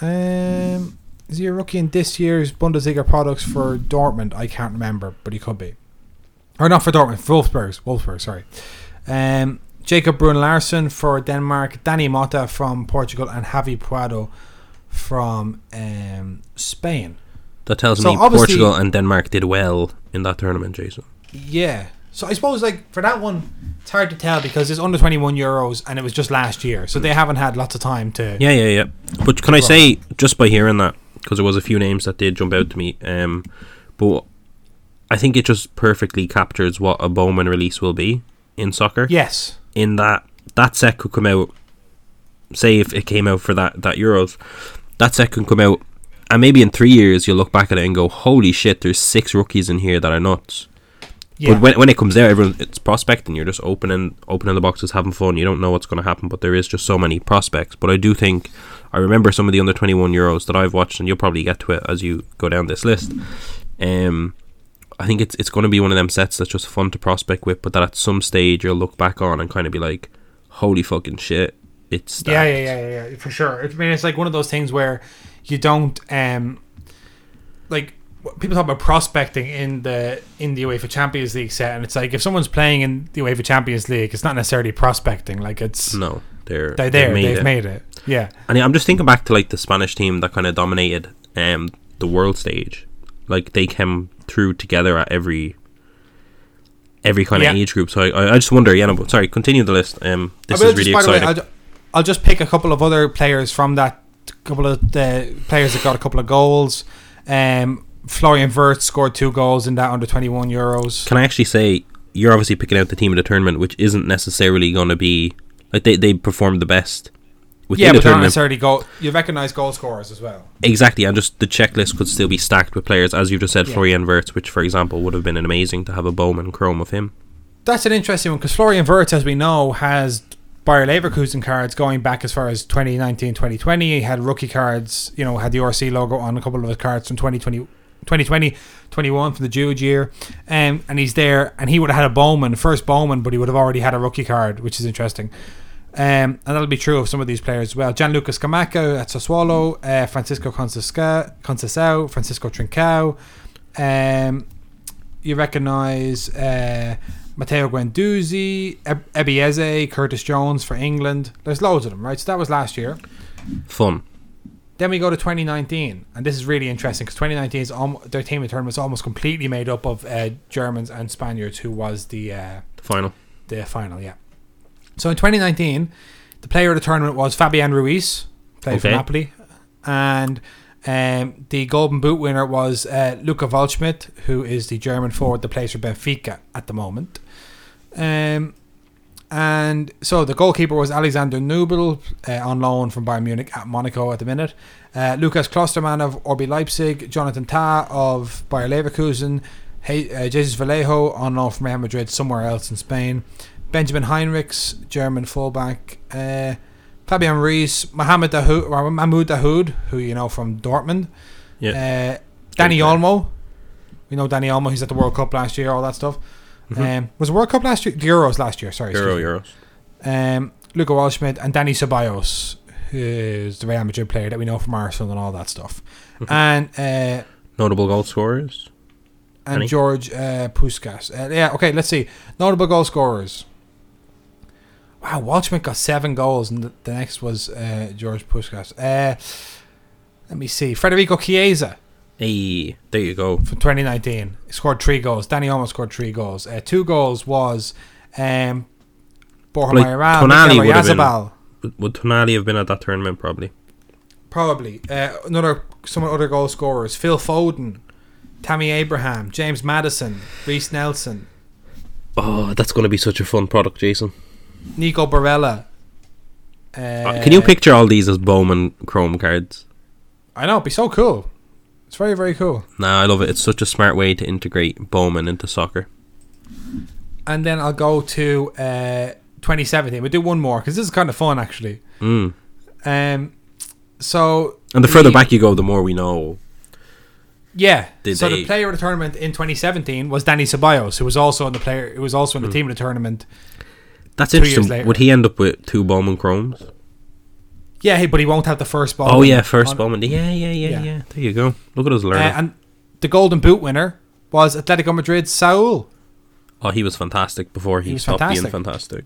Um, is he a rookie in this year's Bundesliga products for Dortmund? I can't remember, but he could be. Or not for Dortmund, Wolfsburg. Wolfsburg, sorry. Um, Jacob Bruun Larsen for Denmark, Dany Mota from Portugal, and Javi Puado from um, Spain. That tells So me Portugal and Denmark did well in that tournament, Jason. Yeah. So I suppose like for that one, it's hard to tell because it's under twenty one euros and it was just last year, so they haven't had lots of time to. Yeah, yeah, yeah. But can I say, just by hearing that, because there was a few names that did jump out to me, um, but I think it just perfectly captures what a Bowman release will be in soccer. Yes. In that that set could come out, say if it came out for that that Euros, that set can come out, and maybe in three years you'll look back at it and go, "Holy shit! There's six rookies in here that are nuts." Yeah. But when, when it comes there, everyone it's prospecting. You're just opening opening the boxes, having fun. You don't know what's going to happen, but there is just so many prospects. But I do think I remember some of the under twenty one Euros that I've watched, and you'll probably get to it as you go down this list. Um, I think it's it's going to be one of them sets that's just fun to prospect with, but that at some stage you'll look back on and kind of be like, "Holy fucking shit!" It's Yeah, stacked." yeah, yeah, yeah, yeah, for sure. I mean, it's like one of those things where you don't um like people talk about prospecting in the in the UEFA Champions League set, and it's like if someone's playing in the UEFA Champions League, it's not necessarily prospecting. Like it's No, they're they're they've there, made they've it. made it. Yeah, And I'm just thinking back to like the Spanish team that kind of dominated um the world stage. Like they came through together at every every kind of Yeah. age group. So I, I just wonder. Yeah, no, but sorry. Continue the list. Um, this is really just, by the way, exciting. I'll, I'll just pick a couple of other players from that couple of the players that got a couple of goals. Um, Florian Wirtz scored two goals in that under twenty one Euros. Can I actually say you're obviously picking out the team of the tournament, which isn't necessarily going to be like they they performed the best within Yeah, the but not necessarily goal. You recognise goal scorers as well. Exactly, and just the checklist could still be stacked with players, as you've just said, Yeah. Florian Wirtz, which, for example, would have been an amazing to have a Bowman Chrome of him. That's an interesting one because Florian Wirtz, as we know, has Bayer Leverkusen cards going back as far as 2019 2020. He had rookie cards, you know, had the RC logo on a couple of his cards from 2020. 2020 21 from the Jude year um, and he's there and he would have had a Bowman first Bowman but he would have already had a rookie card which is interesting Um, and that'll be true of some of these players as well. Gianluca Scamacca at Sassuolo, uh, Francisco Conceição, Francisco Trincao. Um, you recognise uh, Matteo Guendouzi, Eb- Ebieze, Curtis Jones for England. There's loads of them, right? So that was last year. Fun. Then we go to 2019, and this is really interesting because 2019 is almo- their team of tournament is almost completely made up of uh, Germans and Spaniards, who was the uh, The final. the final, yeah. So in 2019, the player of the tournament was Fabian Ruiz, played for Napoli, and um, the Golden Boot winner was uh, Luca Waldschmidt, who is the German forward that plays for Benfica at the moment. Um, and so the goalkeeper was Alexander Nubel uh, on loan from Bayern Munich at Monaco at the minute. Uh, Lukas Klostermann of RB Leipzig, Jonathan Tah of Bayer Leverkusen, hey, uh, Jesus Vallejo on loan from Real Madrid somewhere else in Spain. Benjamin Henrichs, German fullback. Uh, Fabian Ruiz, Mohamed Dahoud, or Mahmoud Dahoud, who you know from Dortmund. Yeah. Uh, Dani. Olmo. We know Dani Olmo. He's at the World Cup last year. All that stuff. Mhm. Um, was the World Cup last year? The Euros last year. Sorry. Euro. Euros. Um, Luca Waldschmidt and Dani Ceballos, who is the Real Madrid player that we know from Arsenal and all that stuff. Mhm. And uh, Notable goal scorers. and Any? George uh, Puskas. Uh, yeah, okay, let's see. Notable goal scorers. Wow, Waldschmidt got seven goals, and the, the next was uh, George Puskas. Uh, let me see. Federico Chiesa Hey, there you go. from 2019 he scored three goals. Danny almost scored three goals. Uh, two goals was um, Borja Like, Mayoral, Tonali would have been- Would, Tonali have been at that tournament? Probably. Probably. Uh, another some other goal scorers: Phil Foden, Tammy Abraham, James Maddison, Reiss Nelson, Oh, that's going to be such a fun product, Jason. Nico Barella. Uh, Uh, Can you picture all these as Bowman Chrome cards? I know, it'd be so cool. It's very very cool. Nah, I love it. It's such a smart way to integrate Bowman into soccer. And then I'll go to uh, 2017. We'll do one more because this is kind of fun actually. Mm. Um, so And the further back you go, the more we know. Yeah. Did so they- the player of the tournament in 2017 was Dani Ceballos, who was also in the player, who was also in the team of the tournament. That's interesting. later. Would he end up with two Bowman Chromes? Yeah, he- but he won't have the first ball. oh yeah, first ball. Yeah, yeah, yeah, Yeah. yeah, There you go. Look at us Uh, learning. and the Golden Boot winner was Atletico Madrid Saul. oh, he was fantastic before he, He was stopped fantastic. being fantastic.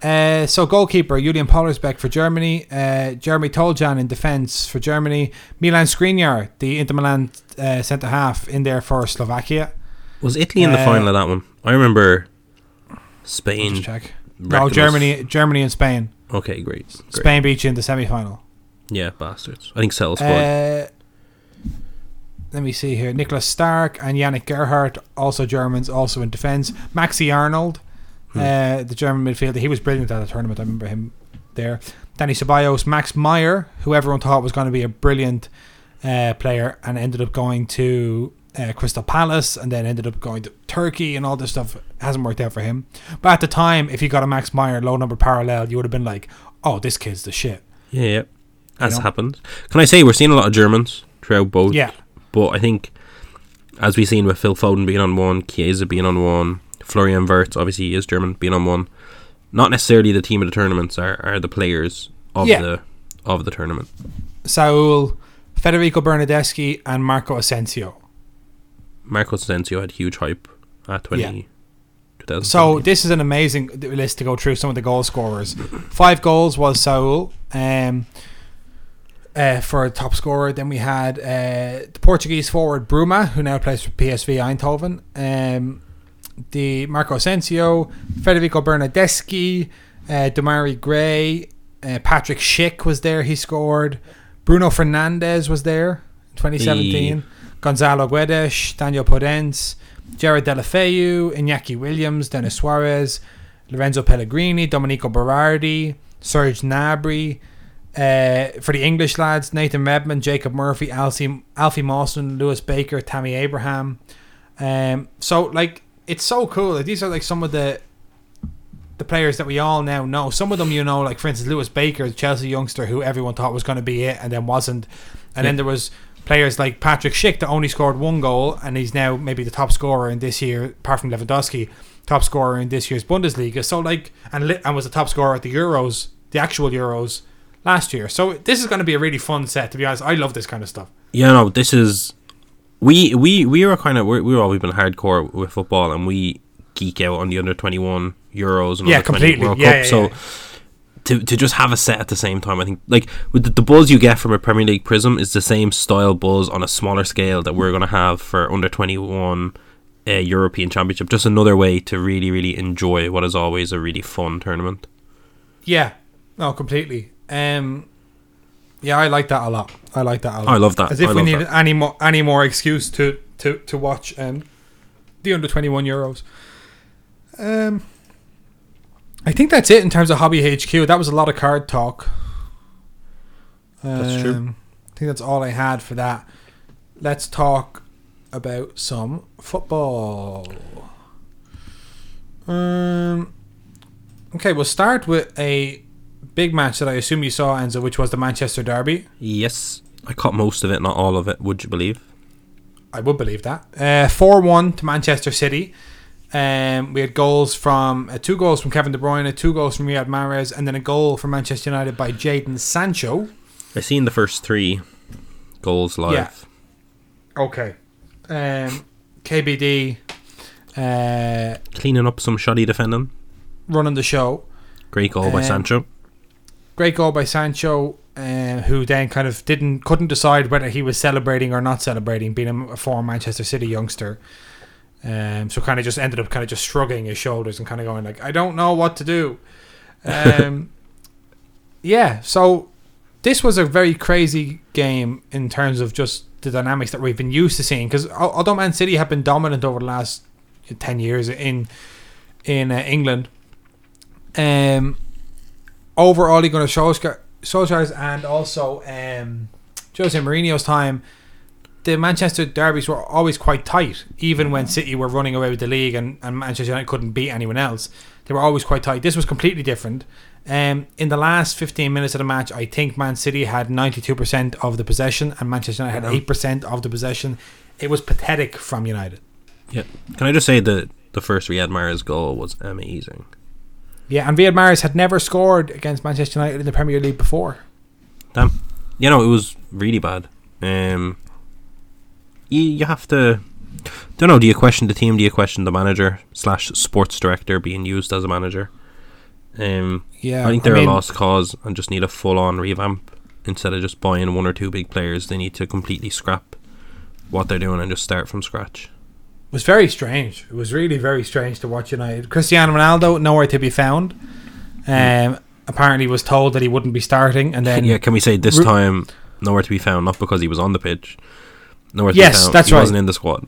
Uh, so goalkeeper Julian Pollersbeck for Germany, uh, Jeremy Toljan in defence for Germany, Milan Skriniar, the Inter Milan uh, centre half, in there for Slovakia. Was Italy in the Uh, final of that one? I remember Spain. check. No. Germany, Germany and Spain. Okay, great. great. Spain beat you in the semi final. Yeah, bastards. I think Cell scored. Uh, let me see here. Nicholas Stark and Yannick Gerhardt, also Germans, also in defence. Maxi Arnold, Hmm. uh, the German midfielder. He was brilliant at the tournament. I remember him there. Dani Ceballos, Max Meyer, who everyone thought was going to be a brilliant uh, player and ended up going to uh, Crystal Palace and then ended up going to Turkey and all this stuff. Hasn't worked out for him. But at the time, if you got a Max Meyer low number parallel, you would have been like, oh, this kid's the shit. yeah, yeah. As know? happened. Can I say we're seeing a lot of Germans throughout both? Yeah. But I think, as we've seen with Phil Foden being on one, Chiesa being on one, Florian Wirtz, obviously he is German, being on one. Not necessarily the team of the tournaments are, are the players of Yeah. the of the tournament. Saul, Federico Bernardeschi, and Marco Asensio. Marco Asensio had huge hype at 20, Yeah. So this is an amazing list to go through some of the goal scorers. Five goals was Saul um, uh, for a top scorer. Then we had uh, the Portuguese forward Bruma, who now plays for PSV Eindhoven. Um, the Marco Asensio, Federico Bernardeschi, uh, Demarai Gray, uh, Patrick Schick was there. He scored. Bruno Fernandes was there, in 2017. Gonzalo Guedes, Daniel Podence, Gerard Deulofeu, Iñaki Williams, Denis Suarez, Lorenzo Pellegrini, Domenico Berardi, Serge Gnabry. Uh, for the English lads, Nathan Redmond, Jacob Murphy, Alfie, Alfie Mawson, Lewis Baker, Tammy Abraham. Um, so like it's so cool. Like these are like some of the the players that we all now know. Some of them you know, like for instance Lewis Baker, the Chelsea youngster who everyone thought was going to be it and then wasn't. And Yeah. then there was players like Patrick Schick that only scored one goal and he's now maybe the top scorer in this year, apart from Lewandowski, top scorer in this year's Bundesliga. So like, and and was the top scorer at the Euros, the actual Euros last year. So this is going to be a really fun set. To be honest, I love this kind of stuff. Yeah, no, this is we we we were kind of we we've always been hardcore with football, and we geek out on the under twenty one Euros and Yeah, under 20 completely. World Yeah, Cup. yeah, so yeah. To to just have a set at the same time, I think like with the, the buzz you get from a Premier League Prizm is the same style buzz on a smaller scale that we're going to have for under twenty one. Uh, European Championship, just another way to really, really enjoy what is always a really fun tournament. Yeah, no, completely. Um, yeah, I like that a lot. I like that a lot. I love that. As if I we needed that. any more any more excuse to to to watch um the under twenty one Euros. Um, I think that's it in terms of hobby HQ. That was a lot of card talk. That's true. Um, I think that's all I had for that. Let's talk about some football. Um, okay, we'll start with a big match that I assume you saw, Enzo, which was the Manchester Derby. Yes, I caught most of it, not all of it. Would you believe? I would believe that. Four one to Manchester City. Um, we had goals from uh, two goals from Kevin De Bruyne, two goals from Riyad Mahrez, and then a goal from Manchester United by Jadon Sancho. I seen the first three goals live. Yeah. Okay. Um, KBD uh, Cleaning up some shoddy defending. running the show. Great goal by Um, Sancho. Great goal by Sancho, uh, who then kind of didn't couldn't decide whether he was celebrating or not celebrating, being a, a former Manchester City youngster. Um, so kind of just ended up kind of just shrugging his shoulders and kind of going like, I don't know what to do. Um, *laughs* yeah, so this was a very crazy game in terms of just the dynamics that we've been used to seeing. Because although Man City have been dominant over the last ten years in in uh, England, um, overall, you're going to Solskjaer, Solskjaer's and also um, Jose Mourinho's time, the Manchester derbies were always quite tight, even when City were running away with the league and, and Manchester United couldn't beat anyone else. They were always quite tight. This was completely different. Um, in the last 15 minutes of the match, I think Man City had 92% of the possession and Manchester United had 8% of the possession. It was pathetic from United. Yeah. Can I just say that the first Riyad Mahrez goal was amazing. Yeah, and Riyad Mahrez had never scored against Manchester United in the Premier League before. Damn. You know, it was really bad. Um, you, you have to. Don't know. Do you question the team? Do you question the manager slash sports director being used as a manager? Um, Yeah, I think they're mean- a lost cause and just need a full on revamp instead of just buying one or two big players. They need to completely scrap what they're doing and just start from scratch. It was very strange. It was really very strange to watch United. Cristiano Ronaldo nowhere to be found. Um, apparently was told that he wouldn't be starting, and then *laughs* yeah, can we say this Ru- time nowhere to be found? Not because he was on the pitch. To Yes, that's he right. wasn't in the squad.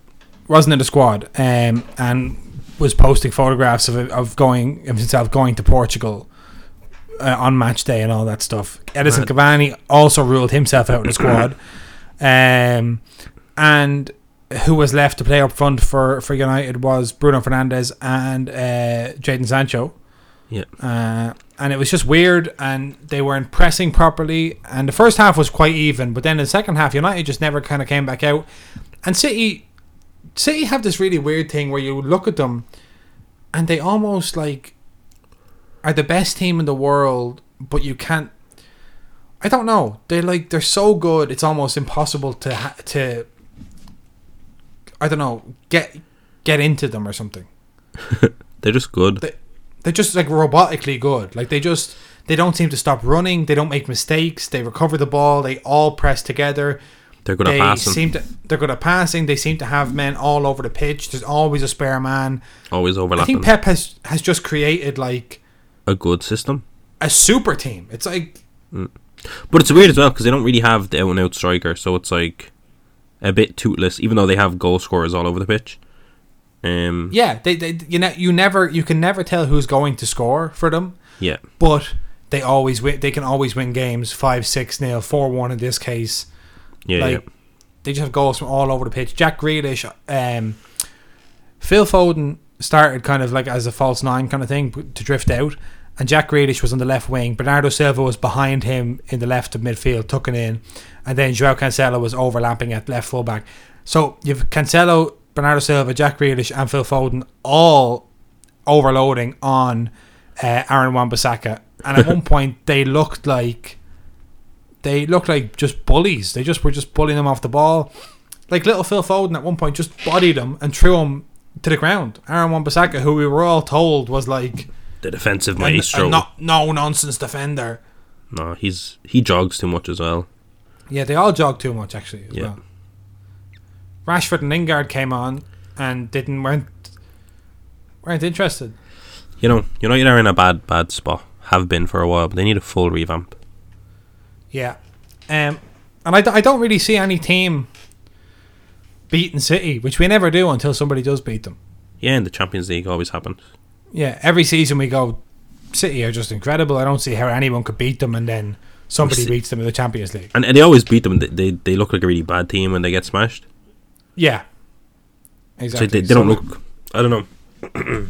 wasn't in the squad, um, and was posting photographs of of going of himself going to Portugal uh, on match day and all that stuff. Edinson. Cavani also ruled himself out of the squad, *clears throat* um, and who was left to play up front for for United was Bruno Fernandes and uh, Jadon Sancho. Yeah. Uh, and it was just weird, and they weren't pressing properly. And the first half was quite even, but then in the second half, United just never kind of came back out. And City, City have this really weird thing where you look at them, and they almost like are the best team in the world, but you can't. I don't know. They're like they're so good. It's almost impossible to ha- to. I don't know. Get get into them or something *laughs* They're just good. They- they're just like robotically good. Like they just they don't seem to stop running. They don't make mistakes. They recover the ball. They all press together. They're good they at passing. seem to they're good at passing. They seem to have men all over the pitch. There's always a spare man. Always overlapping. I think Pep has has just created like a good system. a super team. It's like mm. But it's weird as well because they don't really have the out and out striker, so it's like a bit toothless. Even though they have goal scorers all over the pitch. Um, yeah, they, they you ne- you never you can never tell who's going to score for them, yeah, but they always win. They can always win games five six nil four one in this case. yeah, like yeah. they just have goals from all over the pitch. Jack Grealish, um, Phil Foden started kind of like as a false nine kind of thing to drift out, and Jack Grealish was on the left wing. Bernardo Silva was behind him in the left of midfield, tucking in, and then Joao Cancelo was overlapping at left fullback. So you've Cancelo, Bernardo Silva, Jack Grealish, and Phil Foden all overloading on uh, Aaron Wan-Bissaka, and at *laughs* one point they looked like they looked like just bullies. They just were just bullying him off the ball. Like little Phil Foden at one point just bodied him and threw him to the ground. Aaron Wan-Bissaka, who we were all told was like The defensive maestro. a not, no nonsense defender. no, he's he jogs too much as well. Yeah, they all jog too much actually as Yeah. well. Rashford and Lingard came on and didn't weren't weren't interested. You know, United are in a bad bad spot. Have been for a while, but they need a full revamp. Yeah, um, and I, d- I don't really see any team beating City, which we never do until somebody does beat them. Yeah, in the Champions League always happens. Yeah, every season we go, City are just incredible. I don't see how anyone could beat them, and then somebody beats them in the Champions League. And, and they always beat them. They, they they look like a really bad team when they get smashed. Yeah, So exactly. they, they don't look. I don't know.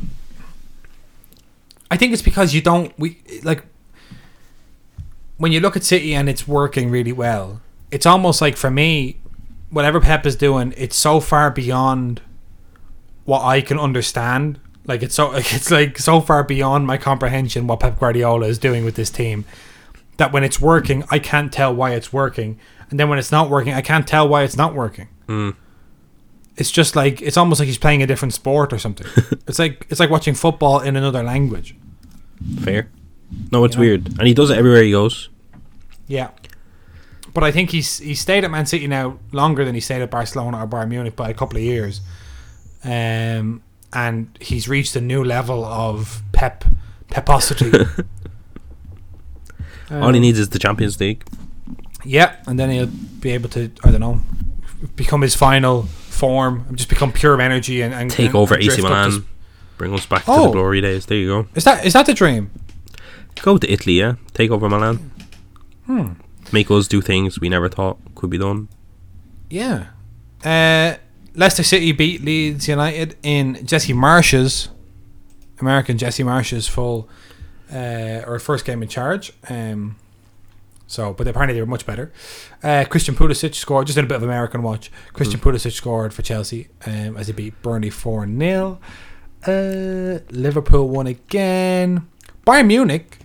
I think it's because you don't we like when you look at City and it's working really well. It's almost like for me, whatever Pep is doing, it's so far beyond what I can understand. Like it's so *laughs* it's like so far beyond my comprehension what Pep Guardiola is doing with this team that when it's working, I can't tell why it's working, and then when it's not working, I can't tell why it's not working. Mm. It's just like it's almost like he's playing a different sport or something. *laughs* it's like it's like watching football in another language. Fair. No, it's You know? weird, and he does it everywhere he goes. Yeah. But I think he's he stayed at Man City now longer than he stayed at Barcelona or Bayern Munich by a couple of years. Um and he's reached a new level of pep peposity. *laughs* All he Um, needs is the Champions League. Yeah, and then he'll be able to I don't know become his final form and just become pure energy and, and Take and- over and AC Milan. to Bring us back to Oh. the glory days. There you go. Is that is that the dream? Go to Italy, yeah. Take over Milan. Hmm. Make us do things we never thought could be done. Yeah. Uh, Leicester City beat Leeds United in Jesse Marsch's American Jesse Marsch's full uh, or first game in charge. Um, so, but apparently they were much better. Uh, Christian Pulisic scored just in a bit of American watch. Christian Pulisic scored for Chelsea um, as he beat Burnley four 0 uh, Liverpool won again. Bayern Munich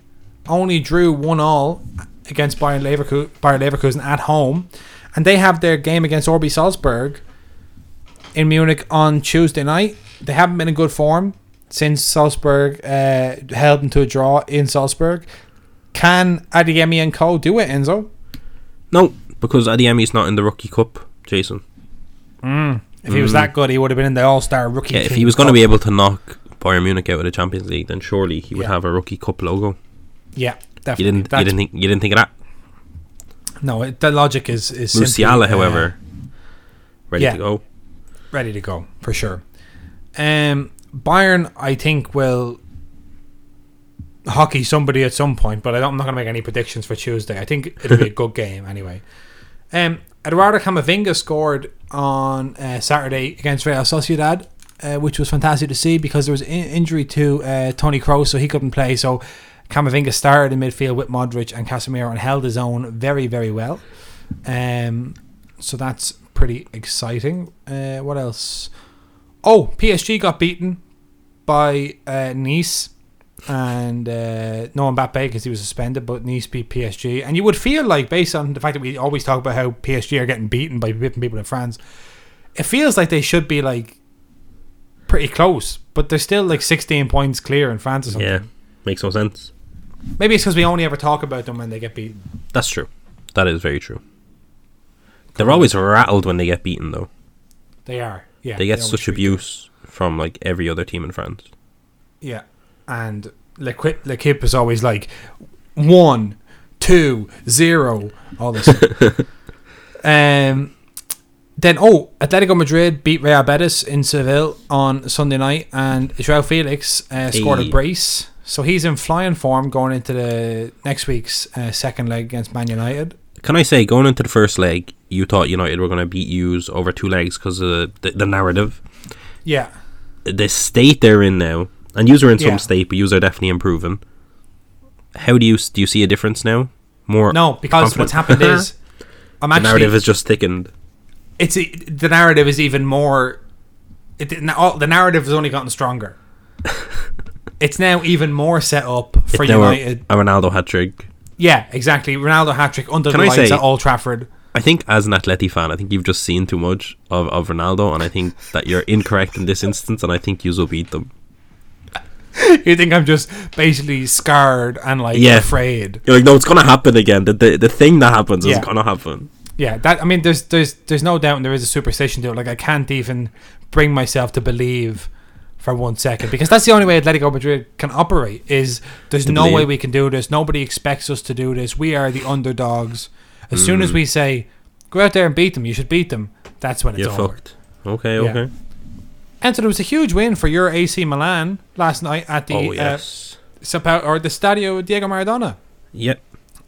only drew one all against Bayer Leverkusen, Bayer Leverkusen at home, and they have their game against RB Salzburg in Munich on Tuesday night. They haven't been in good form since Salzburg uh, held them to a draw in Salzburg. Can Adeyemi and Cole do it, Enzo? No, because Adeyemi's not in the Rookie Cup, Jason. If he was Mm. that good, he would have been in the All Star Rookie. Yeah, if he was going to be able to knock Bayern Munich out of the Champions League, then surely he would Yeah. have a Rookie Cup logo. yeah, You definitely. didn't. You didn't think. You didn't think of that. no, it, the logic is is simply, Musiala, uh, however, ready yeah. to go. ready to go for sure. Um, Bayern, I think will hockey somebody at some point, but I I'm not going to make any predictions for Tuesday. I think it'll be a good game anyway. Um, Eduardo Camavinga scored on uh, Saturday against Real Sociedad, uh, which was fantastic to see because there was in- injury to uh, Toni Kroos, so he couldn't play. So Camavinga started in midfield with Modric and Casemiro and held his own very, very well. Um, so that's pretty exciting. Uh, what else? Oh, PSG got beaten by uh, Nice and uh, no Mbappe because he was suspended, but Nice beat PSG. And you would feel like, based on the fact that we always talk about how PSG are getting beaten by different people in France, it feels like they should be like pretty close, but they're still like 16 points clear in France or something. Yeah, makes no sense. Maybe it's because we only ever talk about them when they get beaten. That's true. That is very true. They're always rattled when they get beaten, though. They are. Yeah. they get always such abuse from like every other team in France. Yeah, and L'Equipe, L'Equipe is always like one, two, zero, all this. *laughs* um, then oh, Atletico Madrid beat Real Betis in Seville on Sunday night, and Joao Felix uh, scored Hey. a brace, so he's in flying form going into the next week's uh, second leg against Man United. Can I say, going into the first leg, you thought United were going to beat U's over two legs because of the, the narrative. Yeah, The state they're in now, and U's are in Yeah. some state, but U's are definitely improving. how do you do you see a difference now? More No, because confident? what's happened is *laughs* I'm the actually narrative has just thickened. it's the narrative is even more. It, it- oh, the narrative has only gotten stronger. *laughs* it's now even more set up for It's now a- United. a Ronaldo hat trick. yeah, exactly. Ronaldo hat trick under Can the I lights say- at Old Trafford. I think as an Atleti fan, I think you've just seen too much of, of Ronaldo, and I think that you're incorrect in this instance, and I think you will beat them. *laughs* You think I'm just basically scarred and like Yeah. afraid? You're like, no, it's gonna happen again. The the, the thing that happens Yeah. is gonna happen. Yeah, that I mean, there's there's there's no doubt and there is a superstition to it. Like I can't even bring myself to believe for one second because that's the only way Atletico Madrid can operate. Is there's To no way we can do this. Nobody expects us to do this. We are the underdogs. As soon Mm. as we say go out there and beat them, you should beat them. That's when it's You're over. fucked. Okay, Yeah. okay. And so there was a huge win for your AC Milan last night at the oh uh. Sapa- or the Stadio Diego Maradona. Yep.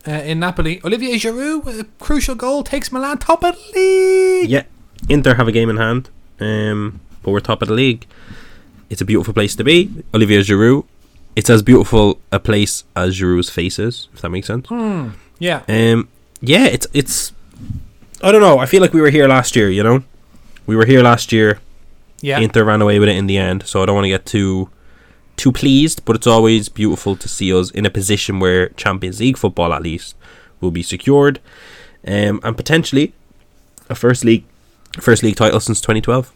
Uh, in Napoli, Olivier Giroud, with a crucial goal, takes Milan top of the league. Yeah. Inter have a game in hand, um, but we're top of the league. It's a beautiful place to be. Olivier Giroud. It's as beautiful a place as Giroud's face is, if that makes sense. Hmm. Yeah. Um, yeah, it's it's. I don't know. I feel like we were here last year. You know, we were here last year. Yeah. Inter ran away with it in the end, so I don't want to get too too pleased. But it's always beautiful to see us in a position where Champions League football, at least, will be secured, um, and potentially a first league first league title since 2012.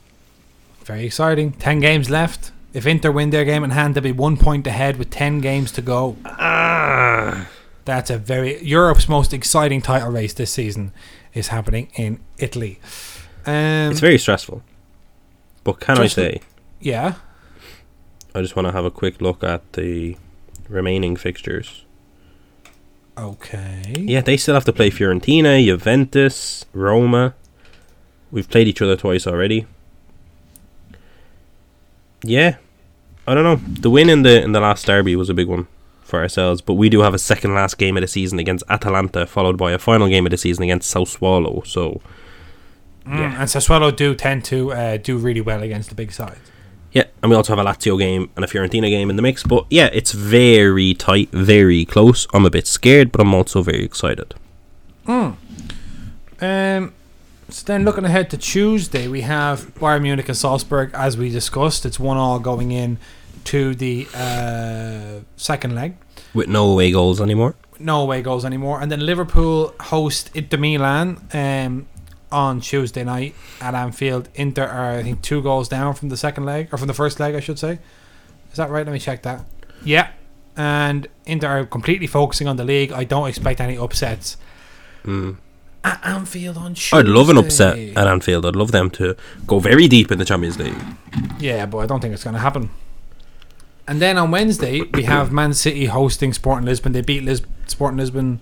Very exciting. Ten games left. If Inter win their game in hand, they'll be one point ahead with ten games to go. Ah, That's a very Europe's most exciting title race this season is happening in Italy. Um, it's very stressful. But can Just- I say, yeah. I just want to have a quick look at the remaining fixtures. Okay. Yeah, they still have to play Fiorentina, Juventus, Roma. We've played each other twice already. Yeah, I don't know. The win in the in the last derby was a big one for ourselves, but we do have a second last game of the season against Atalanta, followed by a final game of the season against Sassuolo. So Mm, Yeah. And Sassuolo do tend to uh, do really well against the big sides. yeah, and we also have a Lazio game and a Fiorentina game in the mix. But yeah, it's very tight, very close. I'm a bit scared, but I'm also very excited. Mm. Um, so then looking ahead to Tuesday, we have Bayern Munich and Salzburg, as we discussed. It's one all going in to the uh, second leg. With no away goals anymore. No away goals anymore. And then Liverpool host Inter Milan um, on Tuesday night at Anfield. Inter are, I think, two goals down from the second leg, or from the first leg, I should say. Is that right? Let me check that. Yeah. And Inter are completely focusing on the league. I don't expect any upsets Mm. at Anfield on Tuesday. I'd love an upset at Anfield. I'd love them to go very deep in the Champions League. Yeah, but I don't think it's going to happen. And then on Wednesday, we have Man City hosting Sporting Lisbon. They beat Lis- Sporting Lisbon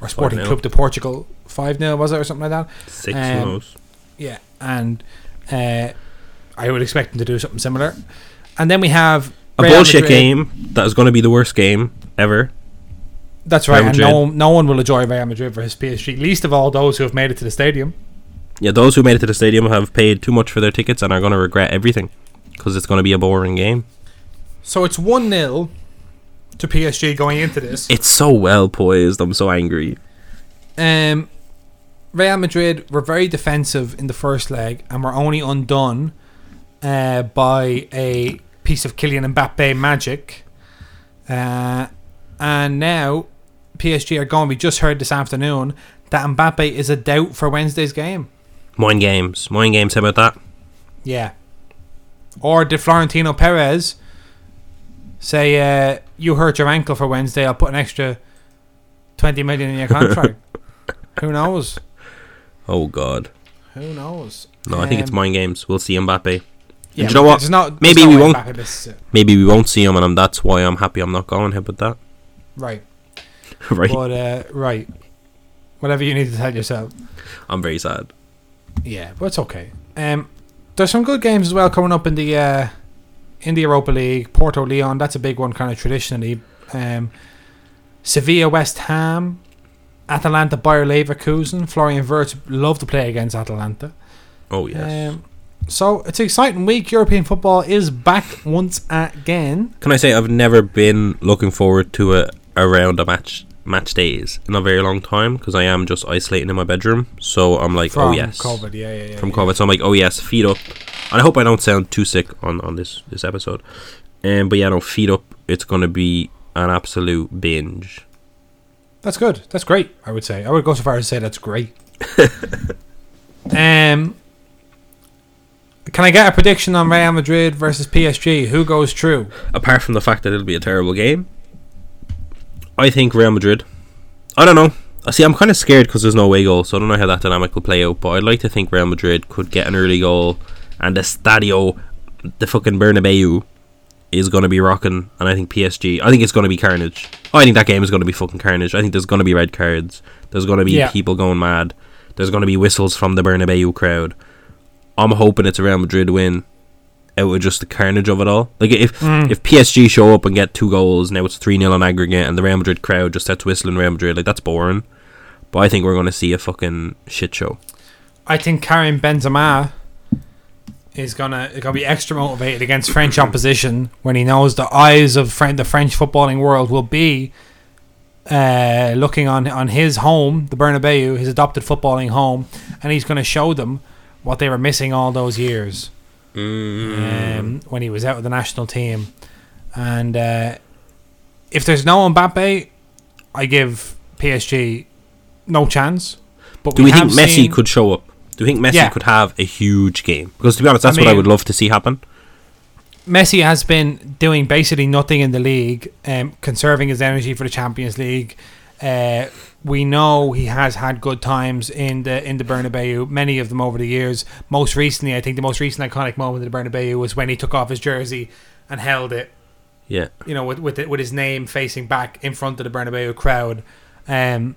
or Sporting Club de Portugal 5 0, was it, or something like that? Six Um? Yeah. And uh, I would expect them to do something similar. And then we have. A Real bullshit Madrid- game that is going to be the worst game ever. That's right. Real And Madrid. no, no one will enjoy Real Madrid versus PSG, least of all those who have made it to the stadium. Yeah, those who made it to the stadium have paid too much for their tickets and are going to regret everything because it's going to be a boring game. So it's 1 0 to PSG going into this. It's so well poised. I'm so angry. Um, Real Madrid were very defensive in the first leg and were only undone uh, by a piece of Kylian Mbappe magic. Uh, and now PSG are going. We just heard this afternoon that Mbappe is a doubt for Wednesday's game. Mind games. Mind games. How about that? Yeah. Or did Florentino Perez say, uh, "You hurt your ankle for Wednesday. I'll put an extra twenty million in your *laughs* contract." Who knows? Oh, God. Who knows? No, I think it's Um, mind games. We'll see Mbappe. Yeah, you know what? not- Maybe we won't- Mbappe misses it. Maybe we won't see him, and I'm, that's why I'm happy I'm not going. How with that? Right. *laughs* right. But uh, right. Whatever you need to tell yourself. I'm very sad. Yeah, but it's okay. Um, there's some good games as well coming up in the uh, in the Europa League. Porto Lyon, that's a big one, kind of traditionally. Um, Sevilla West Ham, Atalanta Bayer Leverkusen. Florian Wirtz love to play against Atalanta. Oh, yes. Um, so it's an exciting week. European football is back once again. Can I say I've never been looking forward to a, around a match match days in a very long time because I am just isolating in my bedroom. So I'm like, From oh yes, COVID, yeah, yeah, yeah. from yeah. COVID. So I'm like, oh yes, feet up. And I hope I don't sound too sick on on this this episode. Um, but yeah, no, feet up. It's gonna be an absolute binge. That's good. That's great. I would say. I would go so far as to say that's great. *laughs* um, can I get a prediction on Real Madrid versus PSG? Who goes through? Apart from the fact that it'll be a terrible game, I think Real Madrid. I don't know. I see. I'm kind of scared because there's no way goal, so I don't know how that dynamic will play out. But I'd like to think Real Madrid could get an early goal, and the Stadio, the fucking Bernabeu, is going to be rocking. And I think PSG. I think it's going to be carnage. I think that game is going to be fucking carnage. I think there's going to be red cards. There's going to be Yeah. people going mad. There's going to be whistles from the Bernabeu crowd. I'm hoping it's a Real Madrid win. Out of just the carnage of it all. Like if Mm. if PSG show up and get two goals, now it's three 0 on aggregate, and the Real Madrid crowd just starts whistling Real Madrid, like that's boring. But I think we're going to see a fucking shit show. I think Karim Benzema is gonna gonna be extra motivated against French opposition when he knows the eyes of Fran- the French footballing world will be uh, looking on on his home, the Bernabeu, his adopted footballing home, and he's going to show them what they were missing all those years Mm. um, when he was out of the national team. And uh, if there's no Mbappe, I give PSG no chance. But Do we think Messi seen- could show up? Do you think Messi Yeah. could have a huge game? Because to be honest, that's I what I would love to see happen. Messi has been doing basically nothing in the league, um, conserving his energy for the Champions League. Uh, we know he has had good times in the in the Bernabeu, many of them over the years. Most recently, I think the most recent iconic moment of the Bernabeu was when he took off his jersey and held it, Yeah. you know, with with, it, with his name facing back in front of the Bernabeu crowd. Um,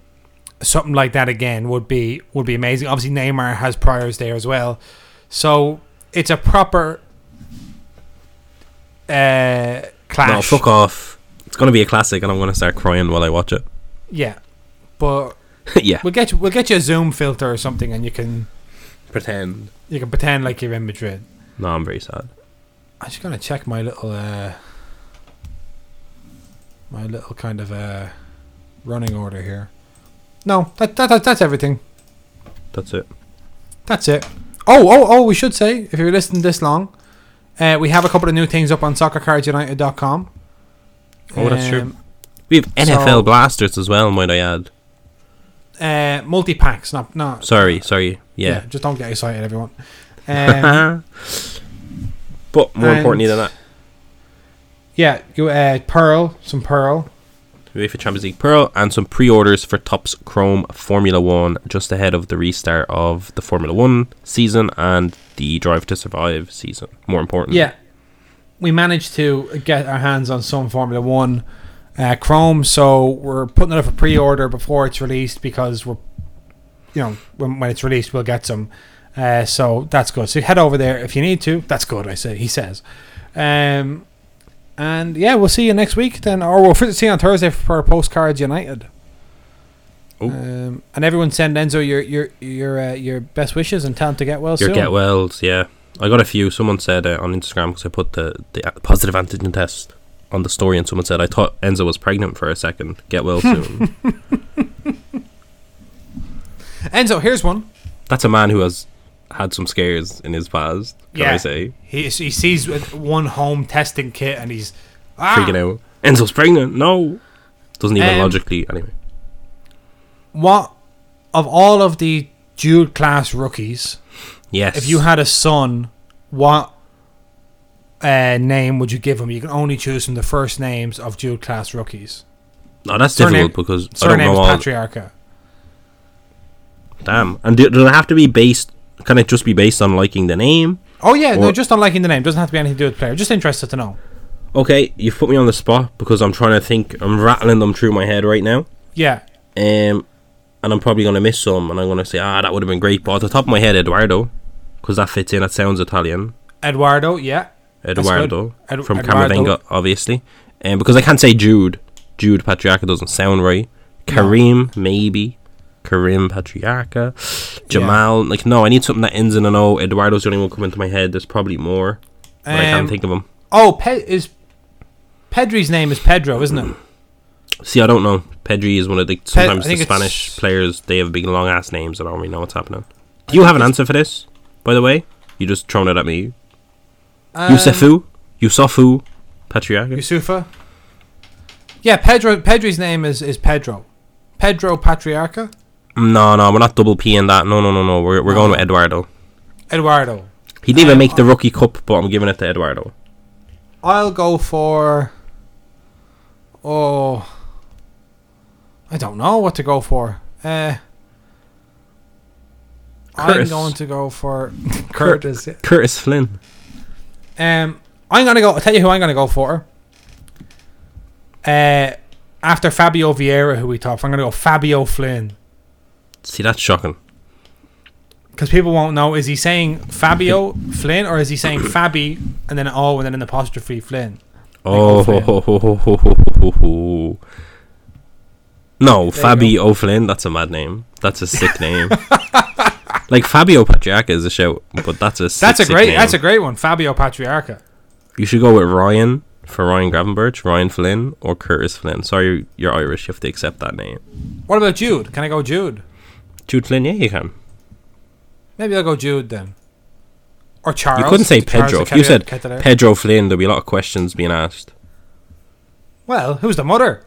something like that again would be would be amazing. Obviously, Neymar has priors there as well, so it's a proper uh, clash. No, fuck off. It's going to be a classic, and I'm going to start crying while I watch it. Yeah, but *laughs* yeah. we'll get you, we'll get you a Zoom filter or something, and you can Pretend. you can pretend like you're in Madrid. No, I'm very sad. I'm just gonna check my little uh, my little kind of uh, running order here. No, that, that, that that's everything. That's it. That's it. Oh, oh, oh! We should say if you're listening this long, uh, we have a couple of new things up on SoccerCardsUnited.com. Oh, that's true. Um, We have NFL So- blasters as well, might I add. Uh, multi packs, not not. Sorry, sorry. Yeah. just don't get excited, everyone. *laughs* Um, but more importantly than that, yeah, you uh, Pearl, some Pearl. UEFA Champions League Pearl and some pre-orders for Topps Chrome Formula One just ahead of the restart of the Formula One season and the Drive to Survive season. More important, Yeah, we managed to get our hands on some Formula One uh, Chrome, so we're putting it up for pre-order before it's released because we're, you know, when, when it's released, we'll get some. Uh, so that's good. So head over there if you need to. That's good. I say he says. Um, and yeah, we'll see you next week then, or we'll see you on Thursday for Postcards United. Um, and everyone send Enzo your your your uh, your best wishes and tell him to get well Your soon. get wells, yeah. I got a few. Someone said uh, on Instagram because I put the the uh, positive antigen test on the story, and someone said I thought Enzo was pregnant for a second. Get well soon. *laughs* Enzo, here's one. That's a man who has had some scares in his past. Can I say He he sees one home testing kit and he's ah, freaking out? Enzo's pregnant. No, doesn't even Um, logically. Anyway, What of all of the Jude class rookies, yes. if you had a son, what uh, name would you give him? You can only choose from the first names of Jude class rookies. no, that's surname- difficult because I don't know is all. Patriarca. Damn, and do, do they have to be based? Can it just be based on liking the name? Oh yeah, no, just on liking the name. Doesn't have to be anything to do with the player. Just interested to know. Okay, you've put me on the spot because I'm trying to think. I'm rattling them through my head right now. Yeah. Um, and I'm probably gonna miss some, and I'm gonna say, ah, that would have been great. But at the top of my head, Eduardo, because that fits in. That sounds Italian. Eduardo, yeah. Eduardo Ed- from Eduardo. Camavinga, obviously. Um, because I can't say Jude. Jude Patriarca doesn't sound right. No. Karim, maybe. Karim Patriarca. Jamal, like no, I need something that ends in an O. Eduardo's the only one coming to my head. There's probably more, but I Um, can't think of them. Oh, Pe- is Pedri's name is Pedro, isn't it? *clears throat* See, I don't know. Pedri is one of the sometimes think the it's- Spanish players. They have big long ass names. I don't really know what's happening. Do you have an answer for this? By the way, you just thrown it at me. Um, Youssoufa, Youssoufa, Patriarca. Youssoufa. Yeah, Pedro. Pedri's name is is Pedro. Pedro Patriarca. No, no, we're not double P in that. No, no, no, no. We're we're going with Eduardo. Eduardo. He didn't even make the rookie cup, but I'm giving it to Eduardo. I'll go for. Oh. I don't know what to go for. Uh, I'm Curtis. going to go for *laughs* Curtis. Curtis Flynn. Um, I'm gonna go. I'll tell you who I'm gonna go for. Uh, after Fabio Vieira, who we talked, I'm gonna go Fabio Flynn See, that's shocking. because people won't know. Is he saying Fabio *laughs* Flynn or is he saying Fabi and then O and then an apostrophe Flynn? Oh, *laughs* Flynn. ho, ho, ho, no, you Fabi O'Flynn. That's a mad name. That's a sick name. *laughs* like Fabio Patriarca is a shout, but that's a sick, That's a great. name. That's a great one. Fabio Patriarca. You should go with Ryan for Ryan Gravenberch, Ryan Flynn, or Curtis Flynn. Sorry, you're Irish. You have to accept that name. What about Jude? Can I go Jude? Jude Flynn, yeah, you can. Maybe I'll go Jude then. Or Charles. You couldn't say Pedro. If you said. Pedro Flynn, there'd be a lot of questions being asked. well, who's the mother?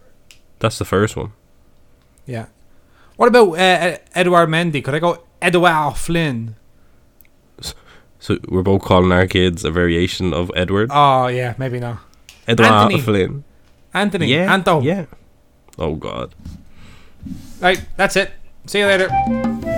That's the first one. Yeah. What about uh, Ed- Edouard Mendy? Could I go Edouard Flynn? So we're both calling our kids a variation of Edward. Oh yeah, maybe not. Edward Anthony. Flynn. Anthony. Yeah. Anto. Yeah. Oh God. Right, that's it. See you later.